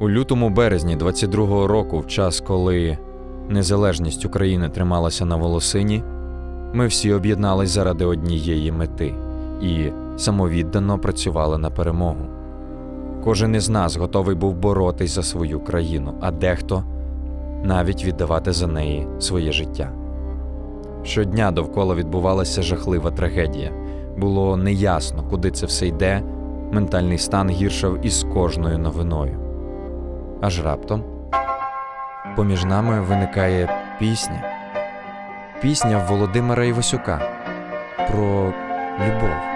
У лютому березні 22-го року, в час, коли незалежність України трималася на волосині, ми всі об'єднались заради однієї мети і самовіддано працювали на перемогу. Кожен із нас готовий був боротись за свою країну, а дехто навіть віддавати за неї своє життя. Щодня довкола відбувалася жахлива трагедія. Було неясно, куди це все йде, ментальний стан гіршав із кожною новиною. Аж раптом поміж нами виникає пісня. Пісня Володимира Івасюка про любов.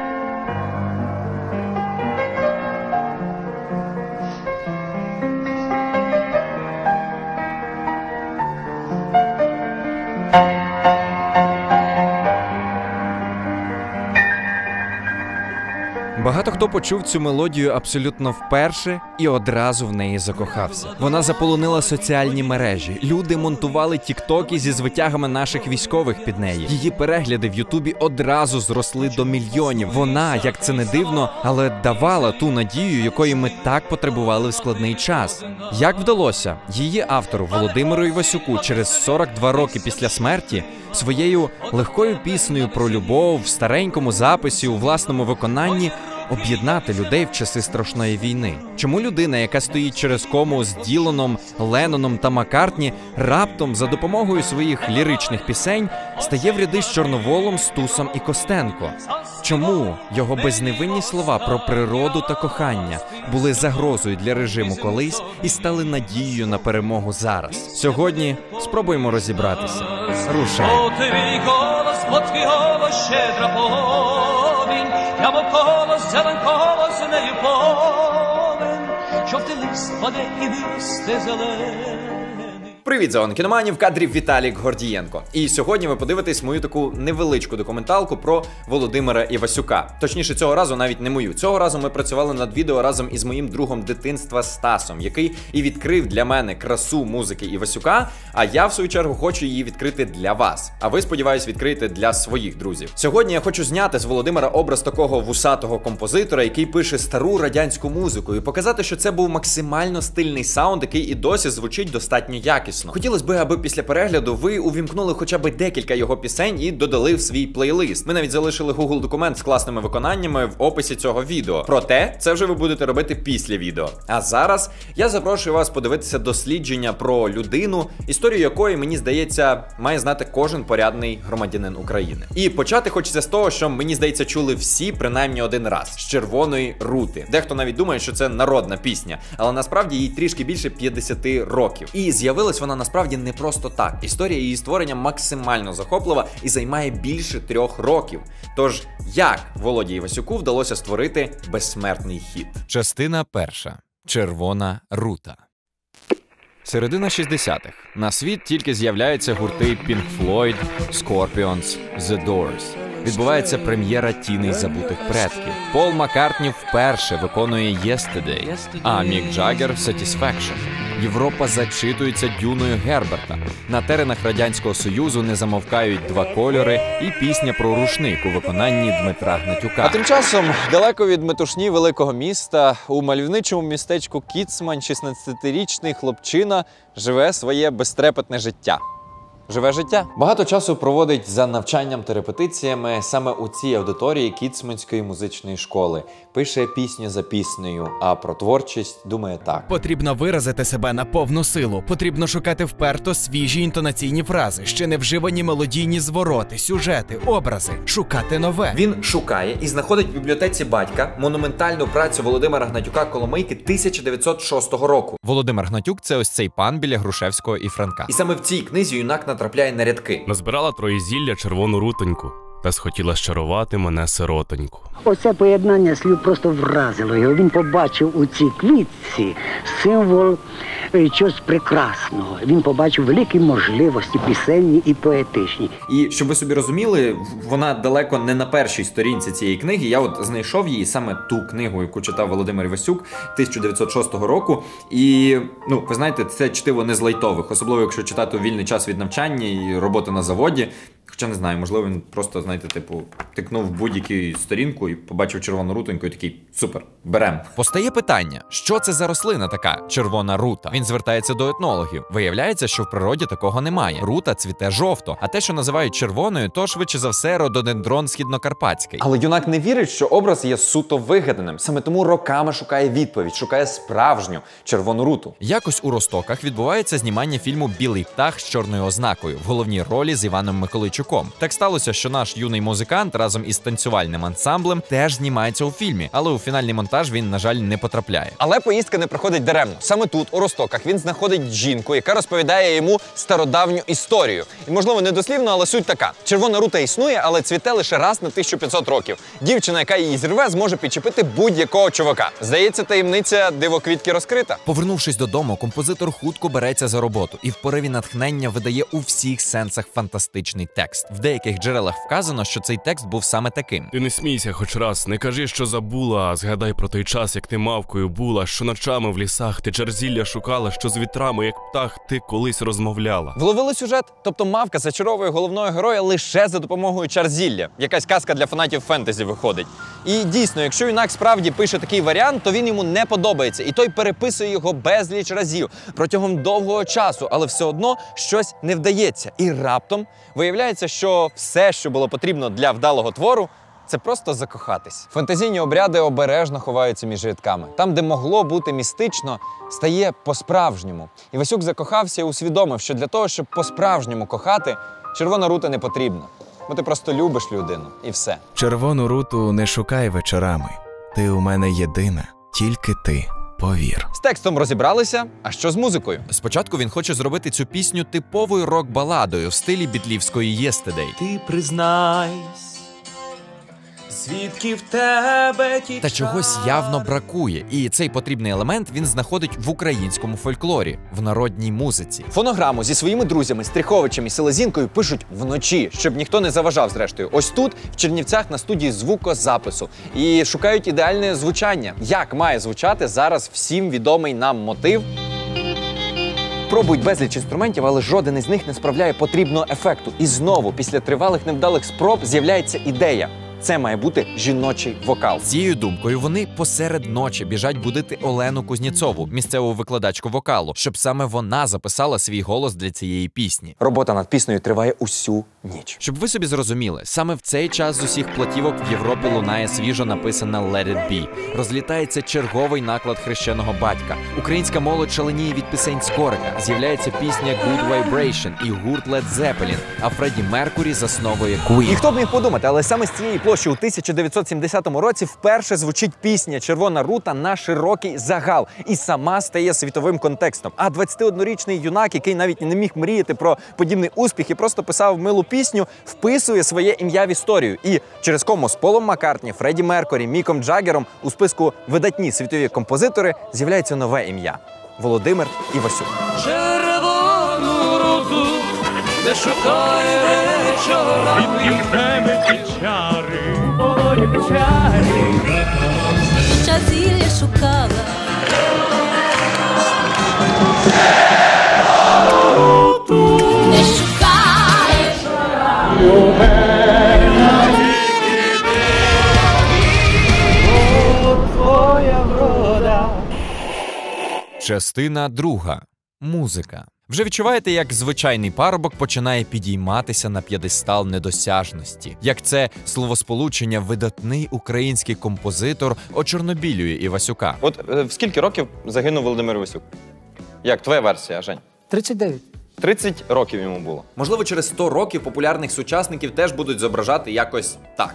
Хто почув цю мелодію абсолютно вперше і одразу в неї закохався. Вона заполонила соціальні мережі. Люди монтували тіктоки зі звитягами наших військових під неї. Її перегляди в Ютубі одразу зросли до мільйонів. Вона, як це не дивно, але давала ту надію, якої ми так потребували в складний час. Як вдалося її автору Володимиру Івасюку через 42 роки після смерті своєю легкою піснею про любов в старенькому записі у власному виконанні об'єднати людей в часи страшної війни. Чому людина, яка стоїть через кому з Ділоном, Ленноном та Маккартні, раптом за допомогою своїх ліричних пісень стає в ряди з Чорноволом, Стусом і Костенко? Чому його безневинні слова про природу та кохання були загрозою для режиму колись і стали надією на перемогу зараз? Сьогодні спробуємо розібратися. Рушаємо. О, твій голос, о, зелен колос нею повен, жовтий лист паде і виросте зелений. Привіт, зон кіноманів, в кадрі Віталік Гордієнко. І сьогодні ви подивитесь мою таку невеличку документалку про Володимира Івасюка. Точніше, цього разу навіть не мою. Цього разу ми працювали над відео разом із моїм другом дитинства Стасом, який і відкрив для мене красу музики Івасюка. А я, в свою чергу, хочу її відкрити для вас. А ви, сподіваюсь, відкриєте для своїх друзів. Сьогодні я хочу зняти з Володимира образ такого вусатого композитора, який пише стару радянську музику, і показати, що це був максимально стильний саунд, який і досі звучить достатньо якісно. Хотілося б, аби після перегляду ви увімкнули хоча б декілька його пісень і додали в свій плейлист. Ми навіть залишили Google документ з класними виконаннями в описі цього відео. Проте це вже ви будете робити після відео. А зараз я запрошую вас подивитися дослідження про людину, історію якої мені здається має знати кожен порядний громадянин України. І почати хочеться з того, що мені здається, чули всі принаймні один раз з червоної рути. Дехто навіть думає, що це народна пісня, але насправді їй трішки більше 50 років. І з'явилась вона насправді не просто так. Історія її створення максимально захоплива і займає більше трьох років. Тож як Володі Івасюку вдалося створити безсмертний хіт? Частина перша червона рута. Середина 60-х. На світ тільки з'являються гурти Pink Floyd, Scorpions, The Doors. Відбувається прем'єра тіней забутих предків. Пол Маккартні вперше виконує Yesterday, а Мік Джаггер Satisfaction. Європа зачитується дюною Герберта. На теренах радянського союзу не замовкають два кольори і пісня про рушник у виконанні Дмитра Гнатюка. А тим часом далеко від метушні великого міста у мальовничому містечку Кіцмань, 16-річний хлопчина живе своє безтрепетне життя. Живе життя. Багато часу проводить за навчанням та репетиціями саме у цій аудиторії Кіцманської музичної школи. Пише пісню за піснею, а про творчість думає так. Потрібно виразити себе на повну силу. Потрібно шукати вперто свіжі інтонаційні фрази, ще не вживані мелодійні звороти, сюжети, образи, шукати нове. Він шукає і знаходить в бібліотеці батька монументальну працю Володимира Гнатюка Коломийки 1906 року. Володимир Гнатюк це ось цей пан біля Грушевського і Франка. І саме в цій книзі юнак натрапляє на рядки. Назбирала троєзілля червону рутоньку та схотіла щарувати мене сиротоньку. Оце поєднання слів просто вразило його. Він побачив у цій квітці символ е, чогось прекрасного. Він побачив великі можливості пісенні і поетичні. І щоб ви собі розуміли, вона далеко не на першій сторінці цієї книги. Я от знайшов її саме ту книгу, яку читав Володимир Івасюк 1906 року. І ну, ви знаєте, це чтиво не з лайтових, особливо якщо читати у вільний час від навчання і роботи на заводі. Хоча не знаю, можливо, він просто, знаєте, типу, тикнув будь-яку сторінку і побачив червону рутоньку і такий супер, берем. Постає питання, що це за рослина така червона рута. Він звертається до етнологів. Виявляється, що в природі такого немає. Рута цвіте жовто, а те, що називають червоною, то швидше за все рододендрон східнокарпатський. Але юнак не вірить, що образ є суто вигаданим. Саме тому роками шукає відповідь, шукає справжню червону руту. Якось у Ростоках відбувається знімання фільму Білий птах з чорною ознакою в головній ролі з Іваном Миколайчуком. Так сталося, що наш юний музикант разом із танцювальним ансамблем теж знімається у фільмі, але у фінальний монтаж він, на жаль, не потрапляє. Але поїздка не проходить даремно. Саме тут, у Ростоках, він знаходить жінку, яка розповідає йому стародавню історію. І можливо не дослівно, але суть така: червона рута існує, але цвіте лише раз на 1500 років. Дівчина, яка її зірве, зможе підчепити будь-якого чувака. Здається, таємниця дивоквітки розкрита. Повернувшись додому, композитор хутко береться за роботу і в пориві натхнення видає у всіх сенсах фантастичний текст. В деяких джерелах вказано, що цей текст був саме таким. Ти не смійся хоч раз, не кажи, що забула, а згадай про той час, як ти мавкою була, що ночами в лісах ти черзілля шукала, що з вітрами, як птах, ти колись розмовляла. Вловили сюжет, тобто мавка зачаровує головного героя лише за допомогою чарзілля. Якась казка для фанатів фентезі виходить. І дійсно, якщо юнак справді пише такий варіант, то він йому не подобається, і той переписує його безліч разів протягом довгого часу, але все одно щось не вдається. І раптом виявляється, що все, що було потрібно для вдалого твору. Це просто закохатись. Фантазійні обряди обережно ховаються між рядками. Там, де могло бути містично, стає по-справжньому. І Васюк закохався і усвідомив, що для того, щоб по-справжньому кохати, червона рута не потрібна. Бо ти просто любиш людину і все. Червону руту не шукай вечорами. Ти у мене єдина, тільки ти. Повір. З текстом розібралися. А що з музикою? Спочатку він хоче зробити цю пісню типовою рок-баладою в стилі бітлівської «Yesterday». Ти признайсь, звідки в тебе ті Та чогось явно бракує, і цей потрібний елемент він знаходить в українському фольклорі, в народній музиці. Фонограму зі своїми друзями Стріховичем і Селезінкою пишуть вночі, щоб ніхто не заважав. Зрештою, ось тут, в Чернівцях, на студії звукозапису, і шукають ідеальне звучання. Як має звучати зараз всім відомий нам мотив? Пробують безліч інструментів, але жоден із них не справляє потрібного ефекту. І знову, після тривалих невдалих спроб, з'являється ідея. Це має бути жіночий вокал. Цією думкою вони посеред ночі біжать будити Олену Кузніцову, місцеву викладачку вокалу, щоб саме вона записала свій голос для цієї пісні. Робота над піснею триває усю ніч. Щоб ви собі зрозуміли, саме в цей час з усіх платівок в Європі лунає свіжо написана «Let it be». Розлітається черговий наклад хрещеного батька. Українська молодь шаленіє від пісень Скорика. З'являється пісня «Good Vibration» і гурт Led Zeppelin, а Фредді Меркурі засновує Queen. І хто б міг подумати, але саме з цієї площі у 1970 році вперше звучить пісня Червона рута на широкий загал і сама стає світовим контекстом. А 21-річний юнак, який навіть не міг мріяти про подібний успіх і просто писав милу пісню, вписує своє ім'я в історію. І через кому з Полом Маккартні, Фредді Меркурі, Міком Джаггером у списку видатні світові композитори з'являється нове ім'я Володимир Івасюк. червону руту, не ой, чари. Чазілля шукала. Шукаєш. Частина друга. Музика. Вже відчуваєте, як звичайний парубок починає підійматися на п'єдестал недосяжності, як це словосполучення видатний український композитор очорнобілює Івасюка. От е, в скільки років загинув Володимир Івасюк? Як твоя версія, Жень? 39. 30 років йому було. Можливо, через 100 років популярних сучасників теж будуть зображати якось так.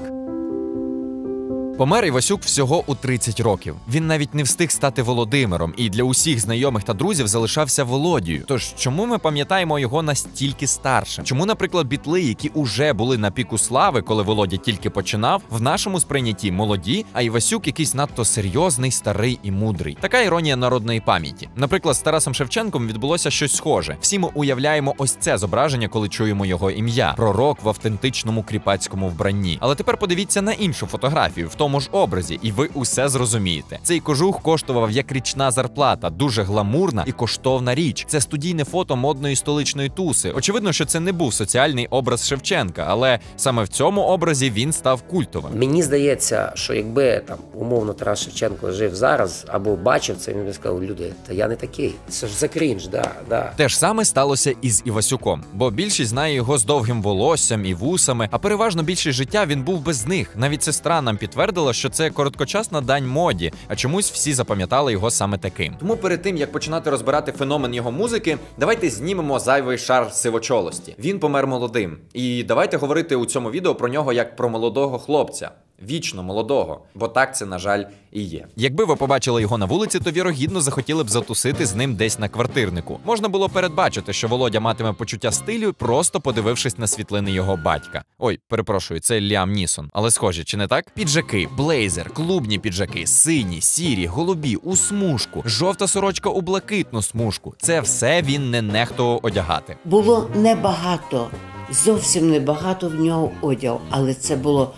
Помер Івасюк всього у 30 років. Він навіть не встиг стати Володимиром, і для усіх знайомих та друзів залишався Володією. Тож чому ми пам'ятаємо його настільки старшим? Чому, наприклад, бітли, які уже були на піку слави, коли Володя тільки починав, в нашому сприйнятті молоді, а Івасюк якийсь надто серйозний, старий і мудрий. Така іронія народної пам'яті. Наприклад, з Тарасом Шевченком відбулося щось схоже. Всі ми уявляємо ось це зображення, коли чуємо його ім'я. Пророк в автентичному кріпацькому вбранні. Але тепер подивіться на іншу фотографію. В тому ж образі, і ви усе зрозумієте. Цей кожух коштував як річна зарплата, дуже гламурна і коштовна річ. Це студійне фото модної столичної туси. Очевидно, що це не був соціальний образ Шевченка, але саме в цьому образі він став культовим. Мені здається, що якби там умовно Тарас Шевченко жив зараз або бачив це, він би сказав, люди, та я не такий. Це ж за крінж, да, да. Те ж саме сталося і з Івасюком, бо більшість знає його з довгим волоссям і вусами, а переважно більшість життя він був без них. Навіть сестра нам підтвердила, що це короткочасна дань моді, а чомусь всі запам'ятали його саме таким. Тому перед тим як починати розбирати феномен його музики, давайте знімемо зайвий шар сивочолості. Він помер молодим. І давайте говорити у цьому відео про нього як про молодого хлопця. Вічно молодого, бо так це, на жаль, і є. Якби ви побачили його на вулиці, то вірогідно захотіли б затусити з ним десь на квартирнику. Можна було передбачити, що Володя матиме почуття стилю, просто подивившись на світлини його батька. Ой, перепрошую, це Ліам Нісон. Але схожі, чи не так? Піджаки, блейзер, клубні піджаки, сині, сірі, голубі, у смужку, жовта сорочка у блакитну смужку. Це все він не нехтував одягати. Було небагато, зовсім небагато в нього одягу, але це було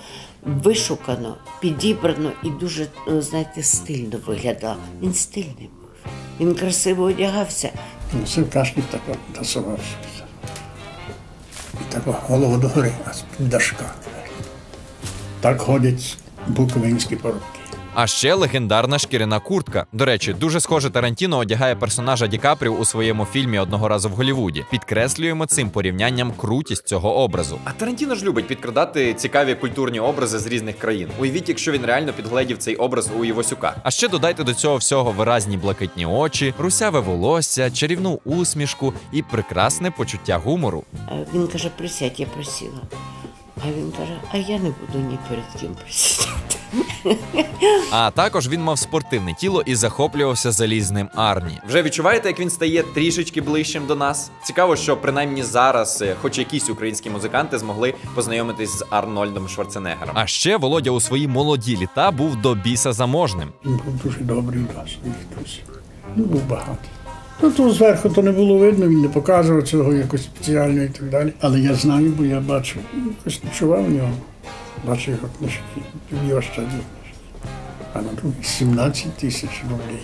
вишукано, підібрано і дуже, ну, знаєте, стильно виглядало. Він стильний був. Він красиво одягався. Носив кашки тако тасувався. І тако голову догори, а з-під дашка. Так ходять буковинські поробки. А ще легендарна шкіряна куртка. До речі, дуже схоже Тарантіно одягає персонажа Ді Капріо у своєму фільмі одного разу в Голлівуді. Підкреслюємо цим порівнянням крутість цього образу. А Тарантіно ж любить підкрадати цікаві культурні образи з різних країн. Уявіть, якщо він реально підгледів цей образ у Івасюка. А ще додайте до цього всього виразні блакитні очі, русяве волосся, чарівну усмішку і прекрасне почуття гумору. Він каже, присядь, я присіла. А він каже, а я не буду ні перед ким присідати. А також він мав спортивне тіло і захоплювався залізним Арні. Вже відчуваєте, як він стає трішечки ближчим до нас? Цікаво, що принаймні зараз, е, хоч якісь українські музиканти змогли познайомитись з Арнольдом Шварценеггером. А ще Володя у свої молоді літа був до біса заможним. Він був дуже добрий до своїх друзів. Ну, був багатий. Ну, тут зверху то не було видно, він не показував цього якось спеціально і так далі. Але я знаю, бо я бачив, якось ночував у нього, бачив його книжки, його ще. А на другий 17 тисяч рублей.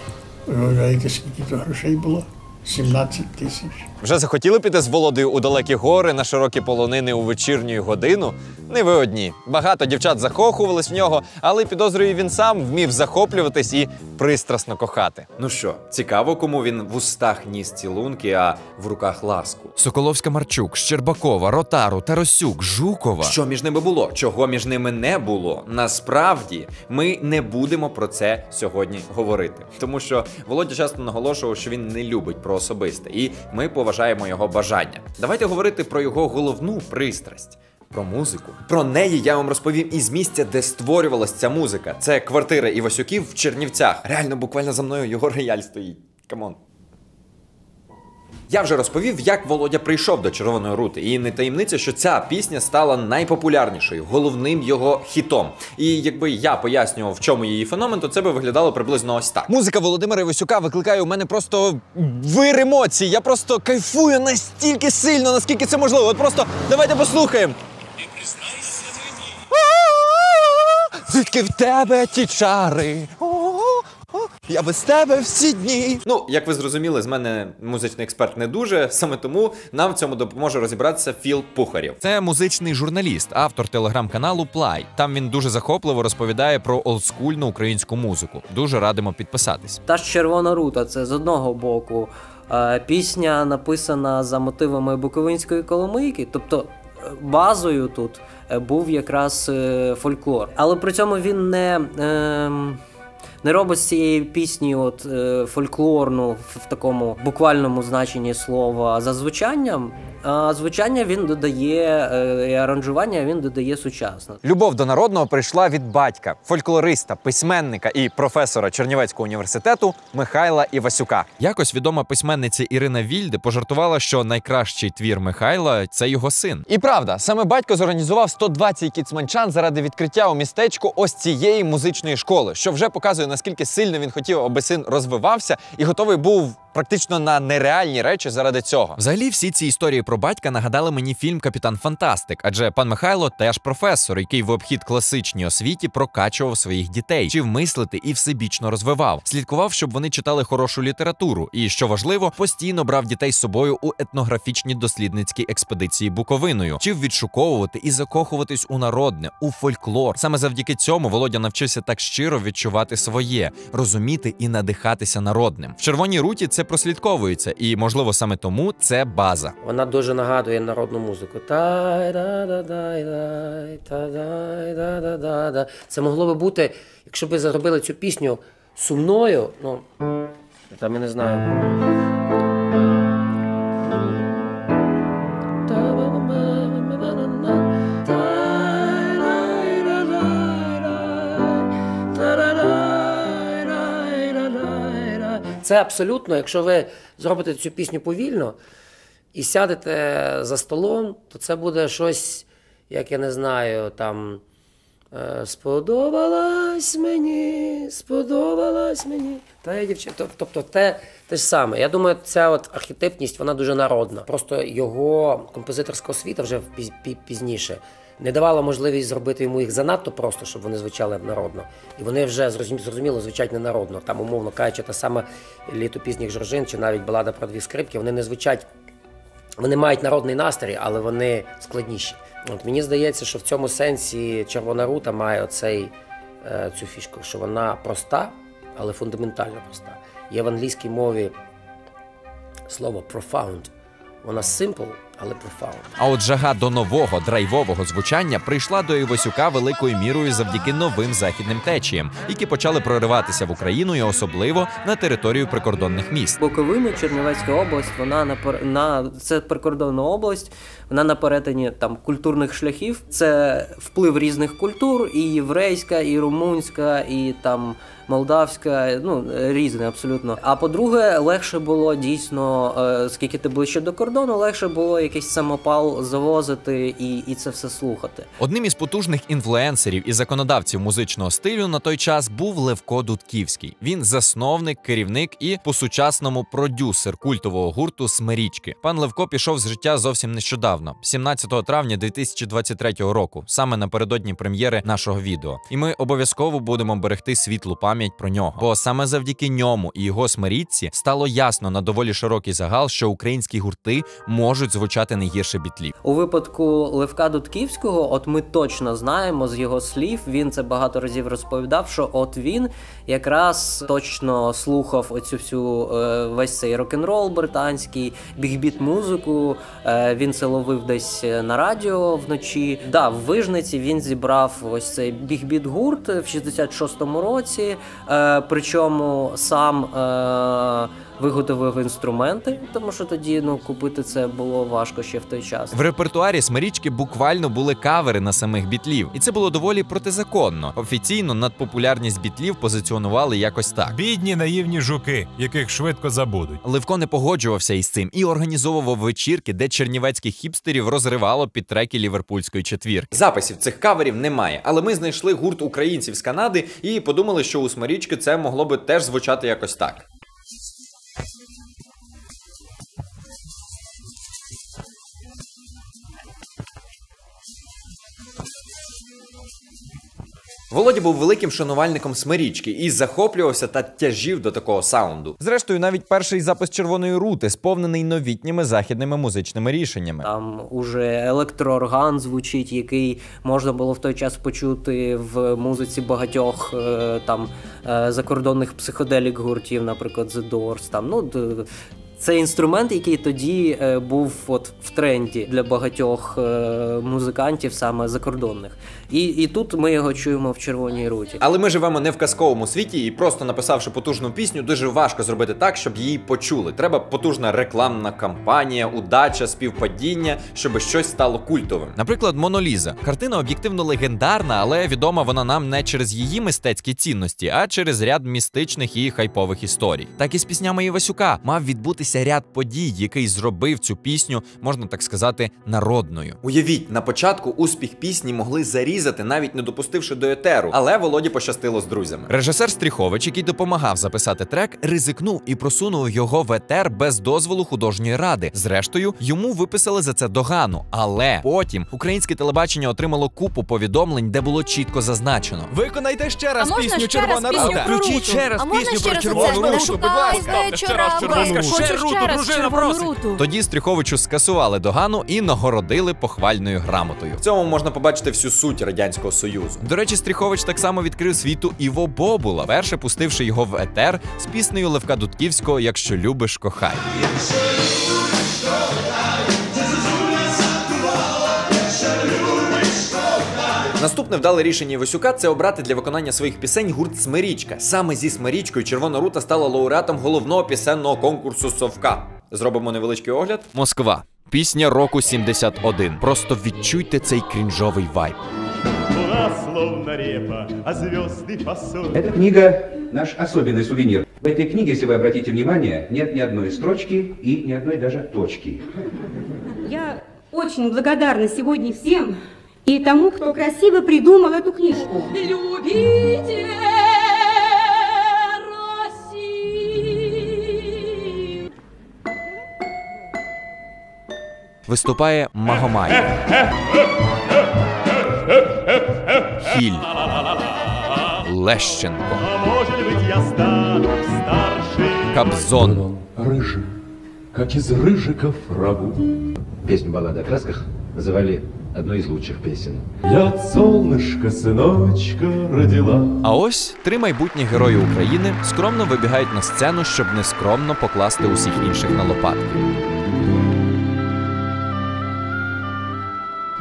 Ви уявляєте, скільки то грошей було? 17 тисяч. Вже захотіли піти з Володою у далекі гори на широкі полонини у вечірню годину? Не ви одні. Багато дівчат закохувались в нього, але підозрюю, він сам вмів захоплюватись і пристрасно кохати. Ну що, цікаво, кому він в устах ніс цілунки, а в руках ласку. Соколовська Марчук, Щербакова, Ротару, Тарасюк, Жукова. Що між ними було? Чого між ними не було? Насправді ми не будемо про це сьогодні говорити, тому що Володя часто наголошував, що він не любить про особисте, і ми поважаємо його бажання. Давайте говорити про його головну пристрасть. Про музику. Про неї я вам розповім із місця, де створювалася ця музика. Це квартира Івасюків в Чернівцях. Реально, буквально за мною його рояль стоїть. Come on. Я вже розповів, як Володя прийшов до червоної рути, і не таємниця, що ця пісня стала найпопулярнішою, головним його хітом. І якби я пояснював, в чому її феномен, то це би виглядало приблизно ось так. Музика Володимира Івасюка викликає у мене просто вир емоцій. Я просто кайфую настільки сильно, наскільки це можливо. От просто давайте послухаємо. Звідки в тебе ті чари? Я без тебе всі дні. Ну, як ви зрозуміли, з мене музичний експерт не дуже, саме тому нам в цьому допоможе розібратися Філ Пухарєв. Це музичний журналіст, автор телеграм-каналу Плай. Там він дуже захопливо розповідає про олдскульну українську музику. Дуже радимо підписатись. Та ж червона рута, це з одного боку. е, Пісня написана за мотивами Буковинської коломийки, тобто е, базою тут е, був якраз е, фольклор. Але при цьому він не. ем, не робить з цієї пісні от е, фольклорну в, такому буквальному значенні слова за звучанням, звучання він додає е, і аранжування він додає сучасно. Любов до народного прийшла від батька, фольклориста, письменника і професора Чернівецького університету Михайла Івасюка. Якось відома письменниця Ірина Вільде пожартувала, що найкращий твір Михайла це його син. І правда, саме батько зорганізував 120 кіцманчан заради відкриття у містечку ось цієї музичної школи, що вже показує наскільки сильно він хотів, аби син розвивався і готовий був практично на нереальні речі заради цього. Взагалі, всі ці історії про батька нагадали мені фільм Капітан Фантастик, адже пан Михайло теж професор, який в обхід класичній освіті прокачував своїх дітей, вчив мислити і всебічно розвивав. Слідкував, щоб вони читали хорошу літературу, і що важливо, постійно брав дітей з собою у етнографічні дослідницькі експедиції Буковиною, вчив відшуковувати і закохуватись у народне, у фольклор. Саме завдяки цьому Володя навчився так щиро відчувати своє, розуміти і надихатися народним. В червоній руті це прослідковується, і можливо саме тому це база. Вона дуже нагадує народну музику. Це могло би бути, якщо б зробили цю пісню сумною, ну там я не знаю. Це абсолютно, якщо ви зробите цю пісню повільно і сядете за столом, то це буде щось, як я не знаю, там е, сподобалась мені, сподобалась мені. Та я дівчата. Тобто те, те ж саме. Я думаю, ця от архетипність вона дуже народна. Просто його композиторська освіта вже пізніше не давала можливість зробити йому їх занадто просто, щоб вони звучали народно. І вони вже зрозуміло звучать не народно. Там, умовно кажучи, та сама літо пізніх жоржин чи навіть балада про дві скрипки, вони не звучать. Вони мають народний настрій, але вони складніші. От мені здається, що в цьому сенсі Червона рута має оцей, е, цю фішку, що вона проста, але фундаментально проста. Є в англійській мові слово profound. Вона simple, але profound. А от жага до нового драйвового звучання прийшла до Івасюка великою мірою завдяки новим західним течіям, які почали прориватися в Україну і особливо на територію прикордонних міст. Буковина, Чернівецька область, вона на пер- на це прикордонна область. Вона на перетині там культурних шляхів. Це вплив різних культур, і єврейська, і румунська, і там молдавська, ну різне абсолютно. А по-друге, легше було дійсно, е, скільки ти ближче до кордону, легше було якийсь самопал завозити і, і це все слухати. Одним із потужних інфлюенсерів і законодавців музичного стилю на той час був Левко Дудківський. Він засновник, керівник і по-сучасному продюсер культового гурту Смирічки. Пан Левко пішов з життя зовсім нещодавно, 17 травня 2023 року, саме напередодні прем'єри нашого відео. І ми обов'язково будемо берегти світлу пам'ять про нього. Бо саме завдяки ньому і його смирічці стало ясно на доволі широкий загал, що українські гурти можуть звучати не гірше бітлів. У випадку Левка Дудківського, от ми точно знаємо з його слів, він це багато разів розповідав, що от він якраз точно слухав оцю всю е, весь цей рок-н-рол британський, бігбіт музику. Е, він це ловив десь на радіо вночі. Да, в Вижниці він зібрав ось цей бігбіт гурт в 66-му році. Е, причому сам. Виготовив інструменти, тому що тоді ну купити це було важко ще в той час. В репертуарі Смирічки буквально були кавери на самих бітлів, і це було доволі протизаконно. Офіційно надпопулярність бітлів позиціонували якось так. Бідні наївні жуки, яких швидко забудуть. Левко не погоджувався із цим і організовував вечірки, де чернівецьких хіпстерів розривало під треки ліверпульської четвірки. Записів цих каверів немає, але ми знайшли гурт українців з Канади і подумали, що у Смарічки це могло би теж звучати якось так. Володя був великим шанувальником смирічки і захоплювався та тяжів до такого саунду. Зрештою, навіть перший запис червоної рути сповнений новітніми західними музичними рішеннями. Там уже електроорган звучить, який можна було в той час почути в музиці багатьох е, там е, закордонних психоделік гуртів, наприклад, The Doors. Там ну це інструмент, який тоді е, був от в тренді для багатьох е, музикантів, саме закордонних. І, і тут ми його чуємо в червоній руті. Але ми живемо не в казковому світі, і просто написавши потужну пісню, дуже важко зробити так, щоб її почули. Треба потужна рекламна кампанія, удача, співпадіння, щоб щось стало культовим. Наприклад, Моноліза. Картина об'єктивно легендарна, але відома вона нам не через її мистецькі цінності, а через ряд містичних і хайпових історій. Так і з піснями Івасюка мав відбутися ряд подій, який зробив цю пісню, можна так сказати, народною. Уявіть, на початку успіх пісні могли зарізати, навіть не допустивши до етеру, але Володі пощастило з друзями. Режисер Стріхович, який допомагав записати трек, ризикнув і просунув його в етер без дозволу художньої ради. Зрештою, йому виписали за це догану. Але потім українське телебачення отримало купу повідомлень, де було чітко зазначено. Виконайте ще раз А пісню Червона рута. Включіть ще раз пісню про червону? Руту. Будь ласка, ще раз червону руту. хочу Ще руту, ще раз дружина просить. Тоді Стріховичу скасували догану і нагородили похвальною грамотою. В цьому можна побачити всю суть радянського союзу. До речі, Стріхович так само відкрив світу Іво Бобула, перше пустивши його в етер з піснею Левка Дудківського Якщо любиш, кохай. Наступне вдале рішення Івасюка це обрати для виконання своїх пісень гурт Смирічка. Саме зі Смирічкою Червона рута стала лауреатом головного пісенного конкурсу Совка. Зробимо невеличкий огляд. Москва. Пісня року 71. Просто відчуйте цей крінжовий вайб. Словно репа, а звезды фасоль. Эта книга – наш особенный сувенир. В этой книге, если вы обратите внимание, нет ни одной строчки и ни одной даже точки. Я очень благодарна сегодня всем и тому, кто красиво придумал эту книжку. Любите Виступає Магомай. Хіль. Лещенко. А может быть, я стану старше. Кобзон. Рыжий, как из рыжиков рагу. Песню «Баллада о красках» называли одной из лучших песен. Я от солнышка сыночка родила. А ось три майбутні герої України скромно вибігають на сцену, щоб нескромно покласти усіх інших на лопатки.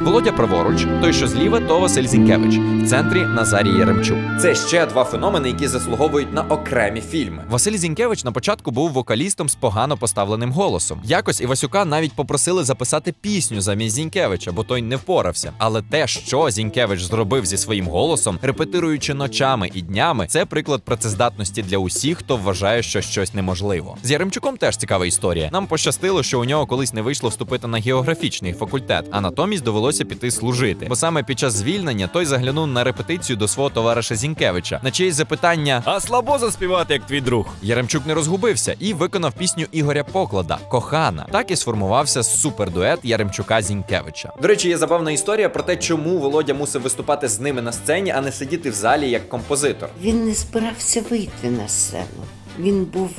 Володя праворуч, той, що зліва, то Василь Зінкевич. В центрі Назарій Яремчук. Це ще два феномени, які заслуговують на окремі фільми. Василь Зінкевич на початку був вокалістом з погано поставленим голосом. Якось Івасюка навіть попросили записати пісню замість Зінкевича, бо той не впорався. Але те, що Зінкевич зробив зі своїм голосом, репетируючи ночами і днями, це приклад працездатності для усіх, хто вважає, що щось неможливо. З Яремчуком теж цікава історія. Нам пощастило, що у нього колись не вийшло вступити на географічний факультет, а натомість довелося піти служити. Бо саме під час звільнення той заглянув на репетицію до свого товариша Зінкевича, на чиєсь запитання А слабо заспівати, як твій друг. Яремчук не розгубився і виконав пісню Ігоря Поклада Кохана. Так і сформувався супердует Яремчука Зінкевича. До речі, є забавна історія про те, чому Володя мусив виступати з ними на сцені, а не сидіти в залі як композитор. Він не збирався вийти на сцену. Він був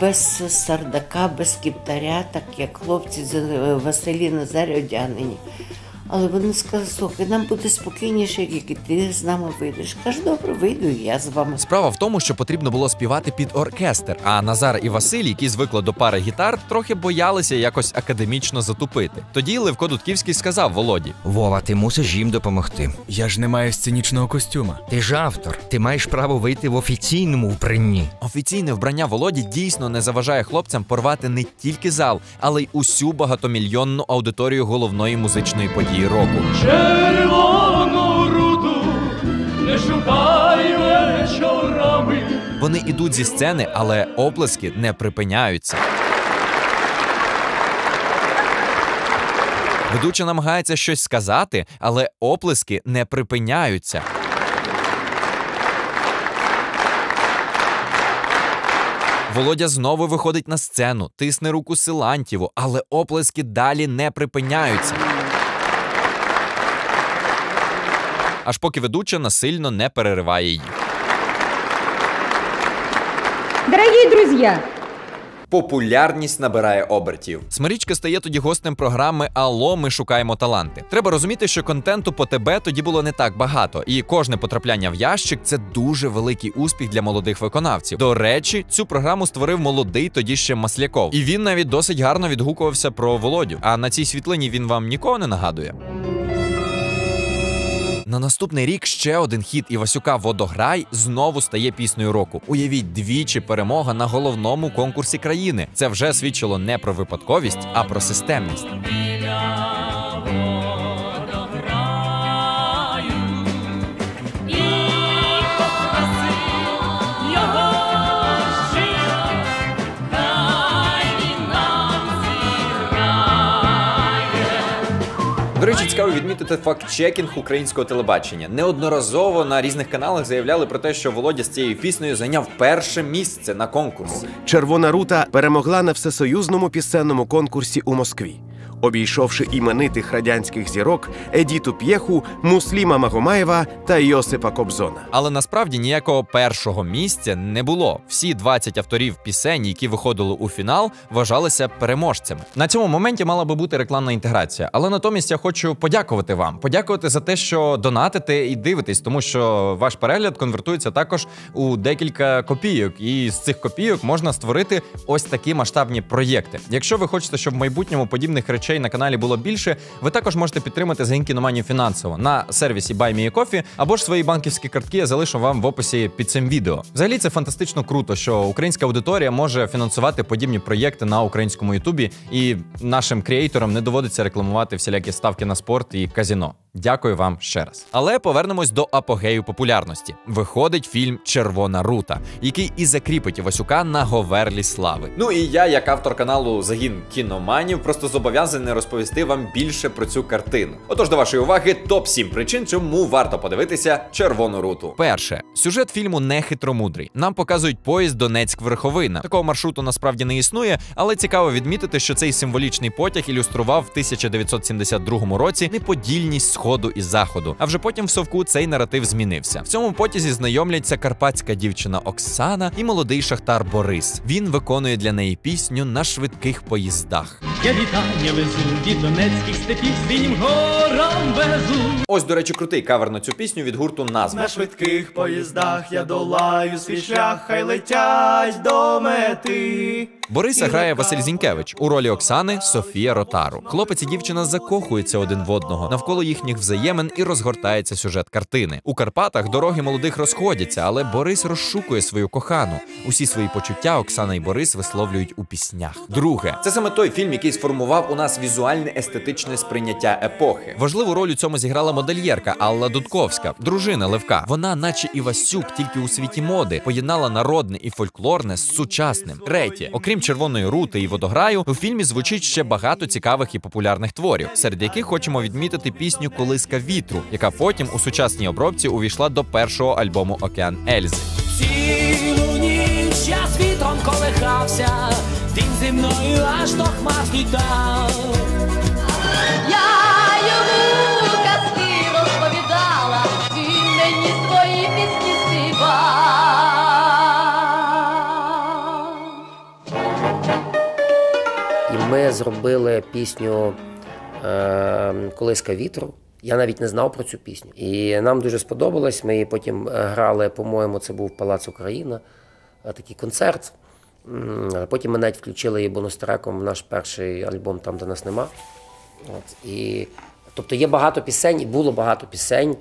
без сардака, без кіптаря, так як хлопці з Василі Назарі одягнені. Але вони сказали, слухай, нам буде спокійніше, як і ти з нами вийдеш. Каже, добре, вийду, я з вами. Справа в тому, що потрібно було співати під оркестр. А Назар і Василь, які звикли до пари гітар, трохи боялися якось академічно затупити. Тоді Левко Дудківський сказав Володі: Вова, ти мусиш їм допомогти. Я ж не маю сценічного костюма. Ти ж автор, ти маєш право вийти в офіційному вбранні. Офіційне вбрання Володі дійсно не заважає хлопцям порвати не тільки зал, але й усю багатомільйонну аудиторію головної музичної події року. Червону руду не шукай вечорами. Вони ідуть зі сцени, але оплески не припиняються. Ведуча намагається щось сказати, але оплески не припиняються. Володя знову виходить на сцену, тисне руку Силантьєву, але оплески далі не припиняються. Аж поки ведуча насильно не перериває їх. Дорогие друзья, Популярність набирає обертів. Смирічка стає тоді гостем програми Алло, ми шукаємо таланти. Треба розуміти, що контенту по тебе тоді було не так багато, і кожне потрапляння в ящик це дуже великий успіх для молодих виконавців. До речі, цю програму створив молодий тоді ще Масляков, і він навіть досить гарно відгукувався про Володю. А на цій світлині він вам нікого не нагадує. На наступний рік ще один хіт Івасюка Водограй знову стає піснею року. Уявіть, двічі перемога на головному конкурсі країни. Це вже свідчило не про випадковість, а про системність. Цікаво відмітити факт-чекінг українського телебачення. Неодноразово на різних каналах заявляли про те, що Володя з цією піснею зайняв перше місце на конкурсі. Червона рута перемогла на всесоюзному пісенному конкурсі у Москві. Обійшовши іменитих радянських зірок Едіту П'єху, Мусліма Магомаєва та Йосипа Кобзона. Але насправді ніякого першого місця не було. Всі 20 авторів пісень, які виходили у фінал, вважалися переможцями. На цьому моменті мала би бути рекламна інтеграція. Але натомість я хочу подякувати вам, подякувати за те, що донатите і дивитесь, тому що ваш перегляд конвертується також у декілька копійок, і з цих копійок можна створити ось такі масштабні проєкти. Якщо ви хочете, щоб в майбутньому подібних речей на каналі було більше, ви також можете підтримати загін кіноманію фінансово на сервісі BuyMeACoffee або ж свої банківські картки я залишу вам в описі під цим відео. Взагалі це фантастично круто, що українська аудиторія може фінансувати подібні проєкти на українському Ютубі, і нашим креаторам не доводиться рекламувати всілякі ставки на спорт і казіно. Дякую вам ще раз. Але повернемось до апогею популярності. Виходить фільм Червона рута, який і закріпить Івасюка на говерлі слави. Ну і я, як автор каналу Загін кіноманів, просто зобов'язаний розповісти вам більше про цю картину. Отож, до вашої уваги, топ 7 причин, чому варто подивитися червону руту. Перше, сюжет фільму не хитромудрий. Нам показують поїзд Донецьк-Верховина. Такого маршруту насправді не існує, але цікаво відмітити, що цей символічний потяг ілюстрував в 1972 році неподільність сходу і заходу. А вже потім в совку цей наратив змінився. В цьому потязі знайомляться карпатська дівчина Оксана і молодий шахтар Борис. Він виконує для неї пісню на швидких поїздах. Я вітання везу від донецьких степів синім горам везу. Ось, до речі, крутий кавер на цю пісню від гурту назва. На швидких поїздах я долаю свій шлях, хай летять до мети. Бориса грає Василь Зінькевич у ролі Оксани Софія Ротару. Хлопець і дівчина закохуються один в одного навколо їхніх взаємин і розгортається сюжет картини. У Карпатах дороги молодих розходяться, але Борис розшукує свою кохану. Усі свої почуття Оксана і Борис висловлюють у піснях. Друге, Це саме той фільм, який сформував у нас візуальне естетичне сприйняття епохи. Важливу роль у цьому зіграла модельєрка Алла Дудковська, дружина Левка. Вона, наче Івасюк, тільки у світі моди, поєднала народне і фольклорне з сучасним. Третє, окрім червоної рути і водограю, у фільмі звучить ще багато цікавих і популярних творів, серед яких хочемо відмітити пісню Колиска вітру, яка потім у сучасній обробці увійшла до першого альбому Океан Ельзи. Цілу ніч я з вітром колихався, він зі мною аж до хмар злітав. Ми зробили пісню е, Колиска вітру. Я навіть не знав про цю пісню. І нам дуже сподобалось. Ми її потім е, грали, по-моєму, це був Палац Україна, е, такий концерт. Потім ми навіть включили її бонустреком в наш перший альбом, там, де нас нема. От, і, тобто є багато пісень, і було багато пісень,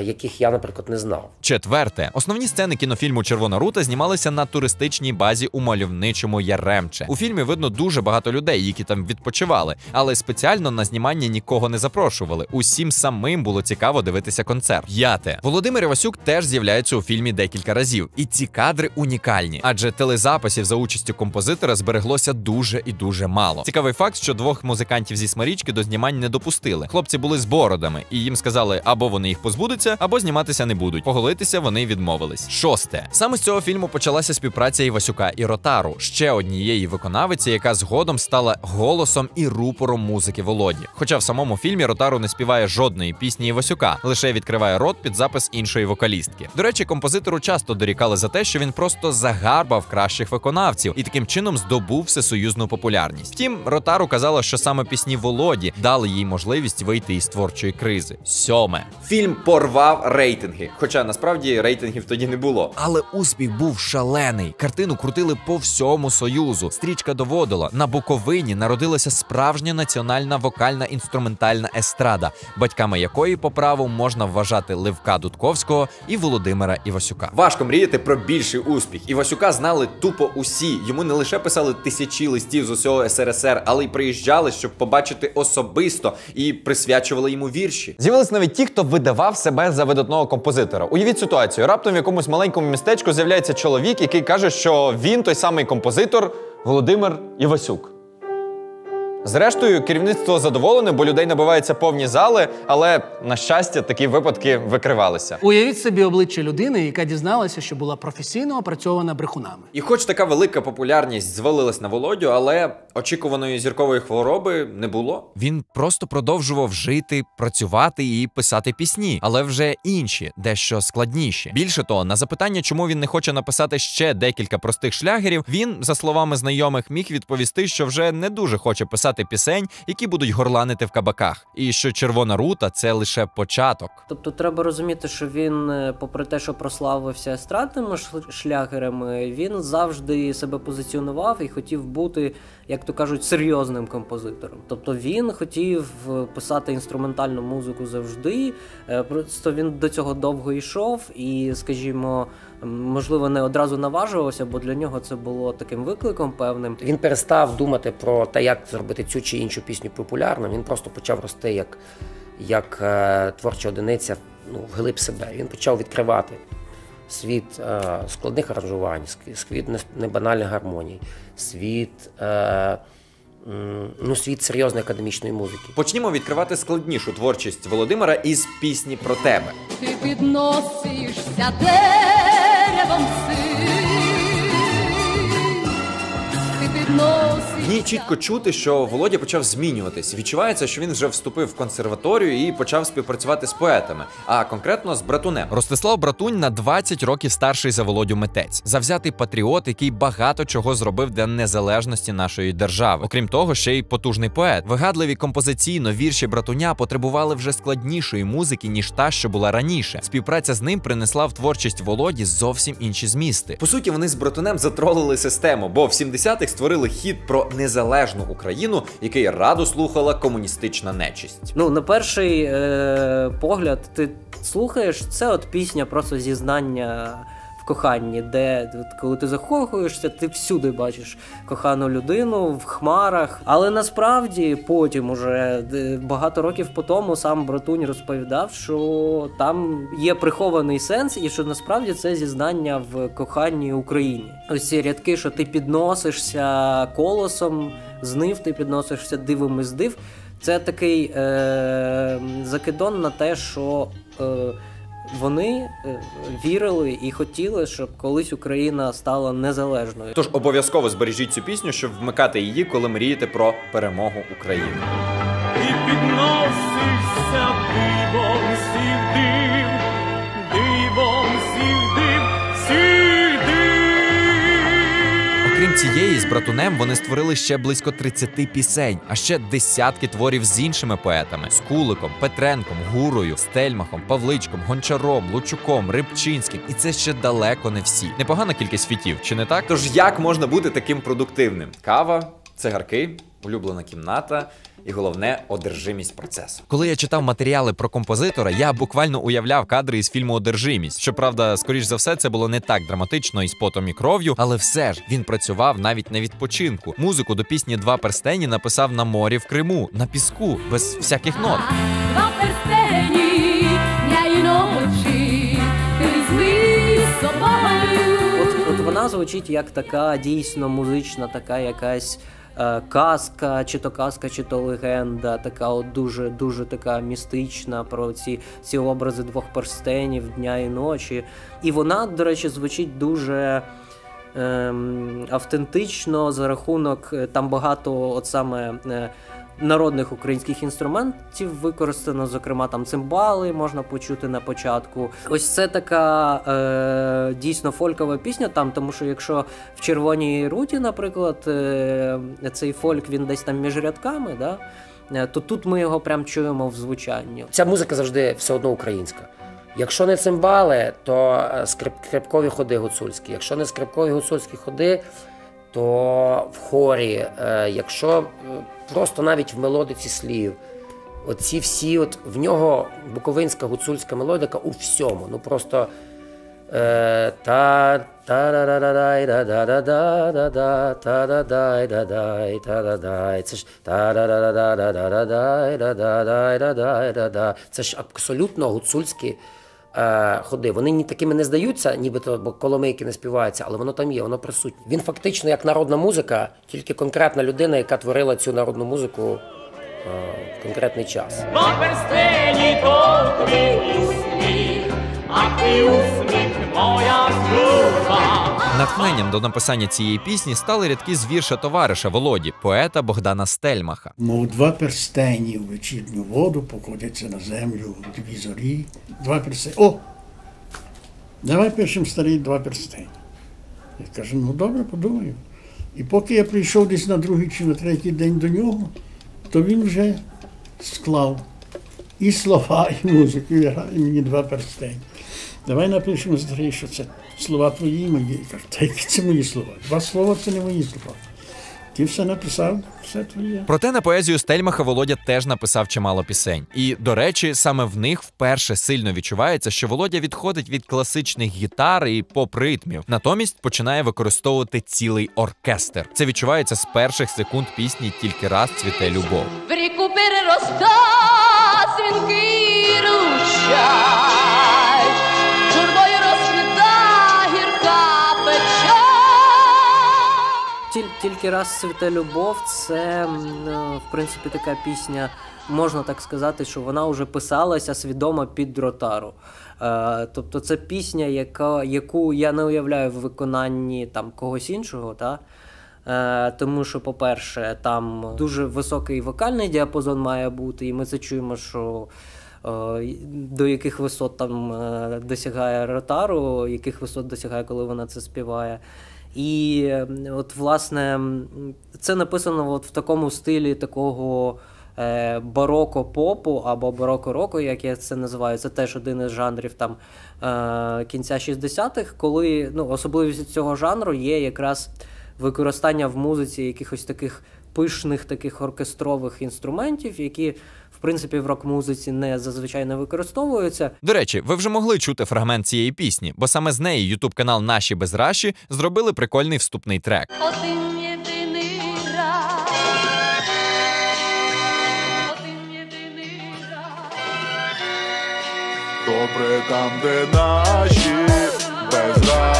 яких я, наприклад, не знав. Четверте, основні сцени кінофільму Червона рута знімалися на туристичній базі у мальовничому Яремче. У фільмі видно дуже багато людей, які там відпочивали, але спеціально на знімання нікого не запрошували. Усім самим було цікаво дивитися концерт. П'яте Володимир Івасюк теж з'являється у фільмі декілька разів, і ці кадри унікальні, адже телезаписів за участю композитора збереглося дуже і дуже мало. Цікавий факт, що двох музикантів зі Смарічки до знімань не допустили. Хлопці були з бородами, і їм сказали, або вони їх позбудуться, або зніматися не будуть. Поголитися вони відмовились. Шосте саме з цього фільму почалася співпраця Івасюка і Ротару, ще однієї виконавиці, яка згодом стала голосом і рупором музики Володі. Хоча в самому фільмі Ротару не співає жодної пісні Івасюка, лише відкриває рот під запис іншої вокалістки. До речі, композитору часто дорікали за те, що він просто загарбав кращих виконавців і таким чином здобув всесоюзну популярність. Втім, Ротару казала, що саме пісні Володі дали їй можливість вийти із творчої кризи. Сьоме Фільм порвав рейтинги, хоча насправді рейтингів тоді не було. Але успіх був шалений. Картину крутили по всьому союзу. Стрічка доводила на Буковині народилася справжня національна вокальна інструментальна естрада, батьками якої по праву можна вважати Левка Дудковського і Володимира Івасюка. Важко мріяти про більший успіх. Івасюка знали тупо усі. Йому не лише писали тисячі листів з усього СРСР, але й приїжджали, щоб побачити особисто і присвячували йому вірші. З'явились навіть ті, хто видавав себе за видатного композитора. Уявіть ситуацію. Раптом в якомусь маленькому містечку з'являється чоловік, який каже, що він той самий композитор Володимир Івасюк. Зрештою, керівництво задоволене, бо людей набиваються повні зали, але на щастя, такі випадки викривалися. Уявіть собі обличчя людини, яка дізналася, що була професійно опрацьована брехунами. І хоч така велика популярність звалилась на Володю, але очікуваної зіркової хвороби не було. Він просто продовжував жити, працювати і писати пісні, але вже інші, дещо складніші. Більше того, на запитання, чому він не хоче написати ще декілька простих шлягерів, він, за словами знайомих, міг відповісти, що вже не дуже хоче писати пісень, які будуть горланити в кабаках, і що червона рута це лише початок. Тобто треба розуміти, що він, е, попри те, що прославився естрадними шлягерами, він завжди себе позиціонував і хотів бути, як то кажуть, серйозним композитором. Тобто він хотів е, писати інструментальну музику завжди. е, Просто він до цього довго йшов і, скажімо, можливо, не одразу наважувався, бо для нього це було таким викликом певним. Він перестав думати про те, як зробити цю чи іншу пісню популярною. Він просто почав рости як, як е, творча одиниця ну, вглиб себе. Він почав відкривати світ е, складних аранжувань, світ не- небанальних гармоній, світ, е, м, ну, світ серйозної академічної музики. Почнімо відкривати складнішу творчість Володимира із пісні про тебе. Ти підносишся Levam-se e de В ній чітко чути, що Володя почав змінюватись. Відчувається, що він вже вступив в консерваторію і почав співпрацювати з поетами, а конкретно з братунем. Ростислав Братунь на 20 років старший за Володю митець, завзятий патріот, який багато чого зробив для незалежності нашої держави. Окрім того, ще й потужний поет. Вигадливі композиційно вірші братуня потребували вже складнішої музики, ніж та, що була раніше. Співпраця з ним принесла в творчість Володі зовсім інші змісти. По суті, вони з братунем затролили систему, бо в 70-х створили хіт про незалежну Україну, який радо слухала комуністична нечисть. Ну, на перший е, погляд, ти слухаєш, це от пісня просто зізнання в коханні, де от коли ти закохуєшся, ти всюди бачиш кохану людину в хмарах. Але насправді потім, уже е, багато років по тому, сам братунь розповідав, що там є прихований сенс, і що насправді це зізнання в коханні Україні. Ось ці рядки, що ти підносишся колосом з нив, ти підносишся дивом із див. Це такий е, закидон на те, що е, вони е, вірили і хотіли, щоб колись Україна стала незалежною. Тож обов'язково збережіть цю пісню, щоб вмикати її, коли мрієте про перемогу України. І підносишся дивом цієї, з братунем вони створили ще близько 30 пісень, а ще десятки творів з іншими поетами: з Куликом, Петренком, Гурою, Стельмахом, Павличком, Гончаром, Лучуком, Рибчинським. І це ще далеко не всі. Непогана кількість фітів, чи не так? Тож як можна бути таким продуктивним? Кава, цигарки, улюблена кімната і головне одержимість процесу. Коли я читав матеріали про композитора, я буквально уявляв кадри із фільму Одержимість. Щоправда, скоріш за все, це було не так драматично із потом і кров'ю, але все ж він працював навіть на відпочинку. Музику до пісні Два перстені написав на морі в Криму, на піску, без всяких нот. Два перстені, дня і ночі, ти з собою. От, от вона звучить як така дійсно музична, така якась. Е, Казка, чи то казка, чи то легенда, така от дуже дуже така містична про ці, ці образи двох перстенів дня і ночі. І вона, до речі, звучить дуже ем, автентично за рахунок е, там багато, от саме. Народних українських інструментів використано, зокрема там цимбали можна почути на початку. Ось це така е, дійсно фолькова пісня, там, тому що якщо в червоній руті, наприклад, е, цей фольк він десь там між рядками, да, е, то тут ми його прям чуємо в звучанні. Ця музика завжди все одно українська. Якщо не цимбали, то е, скрип, скрипкові ходи гуцульські. Якщо не скрипкові гуцульські ходи, то в хорі, е, якщо е, просто навіть в мелодиці слів, оці всі, от в нього буковинська гуцульська мелодика у всьому. Ну просто е, та дай да да да та дай да дай та дай Це ж та да да да да да да дай да дай да дай да да. Це ж абсолютно гуцульські е, ходи. Вони ні такими не здаються, нібито бо коломийки не співаються, але воно там є, воно присутнє. Він фактично як народна музика, тільки конкретна людина, яка творила цю народну музику е, в конкретний час. На перстені то твій усміх, а ти усміх моя служба. Натхненням до написання цієї пісні стали рядки з вірша товариша Володі, поета Богдана Стельмаха. Мов два перстені в вечірню воду покотяться на землю дві зорі. Два перстені. О! Давай пишемо старий два перстені. Я кажу, ну добре, подумаю. І поки я прийшов десь на другий чи на третій день до нього, то він вже склав і слова, і музику, і грає мені два перстені. Давай напишемо старий, що це слова твої мої. Кажу, та які це мої слова? Два слова це не мої слова. Ти все написав, все твоє. Проте на поезію Стельмаха Володя теж написав чимало пісень. І, до речі, саме в них вперше сильно відчувається, що Володя відходить від класичних гітар і поп-ритмів, натомість починає використовувати цілий оркестр. Це відчувається з перших секунд пісні Тільки раз цвіте любов. В ріку перероста дзвінкий ручай, Тільки раз цвіте любов, це е, в принципі така пісня, можна так сказати, що вона вже писалася свідомо під ротару. Е, тобто це пісня, яка, яку я не уявляю в виконанні там когось іншого. Та? Е, тому що, по-перше, там дуже високий вокальний діапазон має бути, і ми це чуємо, що до яких висот там досягає ротару, яких висот досягає, коли вона це співає. І е, от, власне, це написано от в такому стилі такого е, бароко-попу або бароко-року, як я це називаю. Це теж один із жанрів там е, кінця 60-х, коли ну, особливість цього жанру є якраз використання в музиці якихось таких пишних таких оркестрових інструментів, які в принципі в рок-музиці не зазвичай не використовуються. До речі, ви вже могли чути фрагмент цієї пісні, бо саме з неї ютуб канал Наші без Раші зробили прикольний вступний трек. Один єдиний раз. Один єдиний Добре там, де наші безрачі.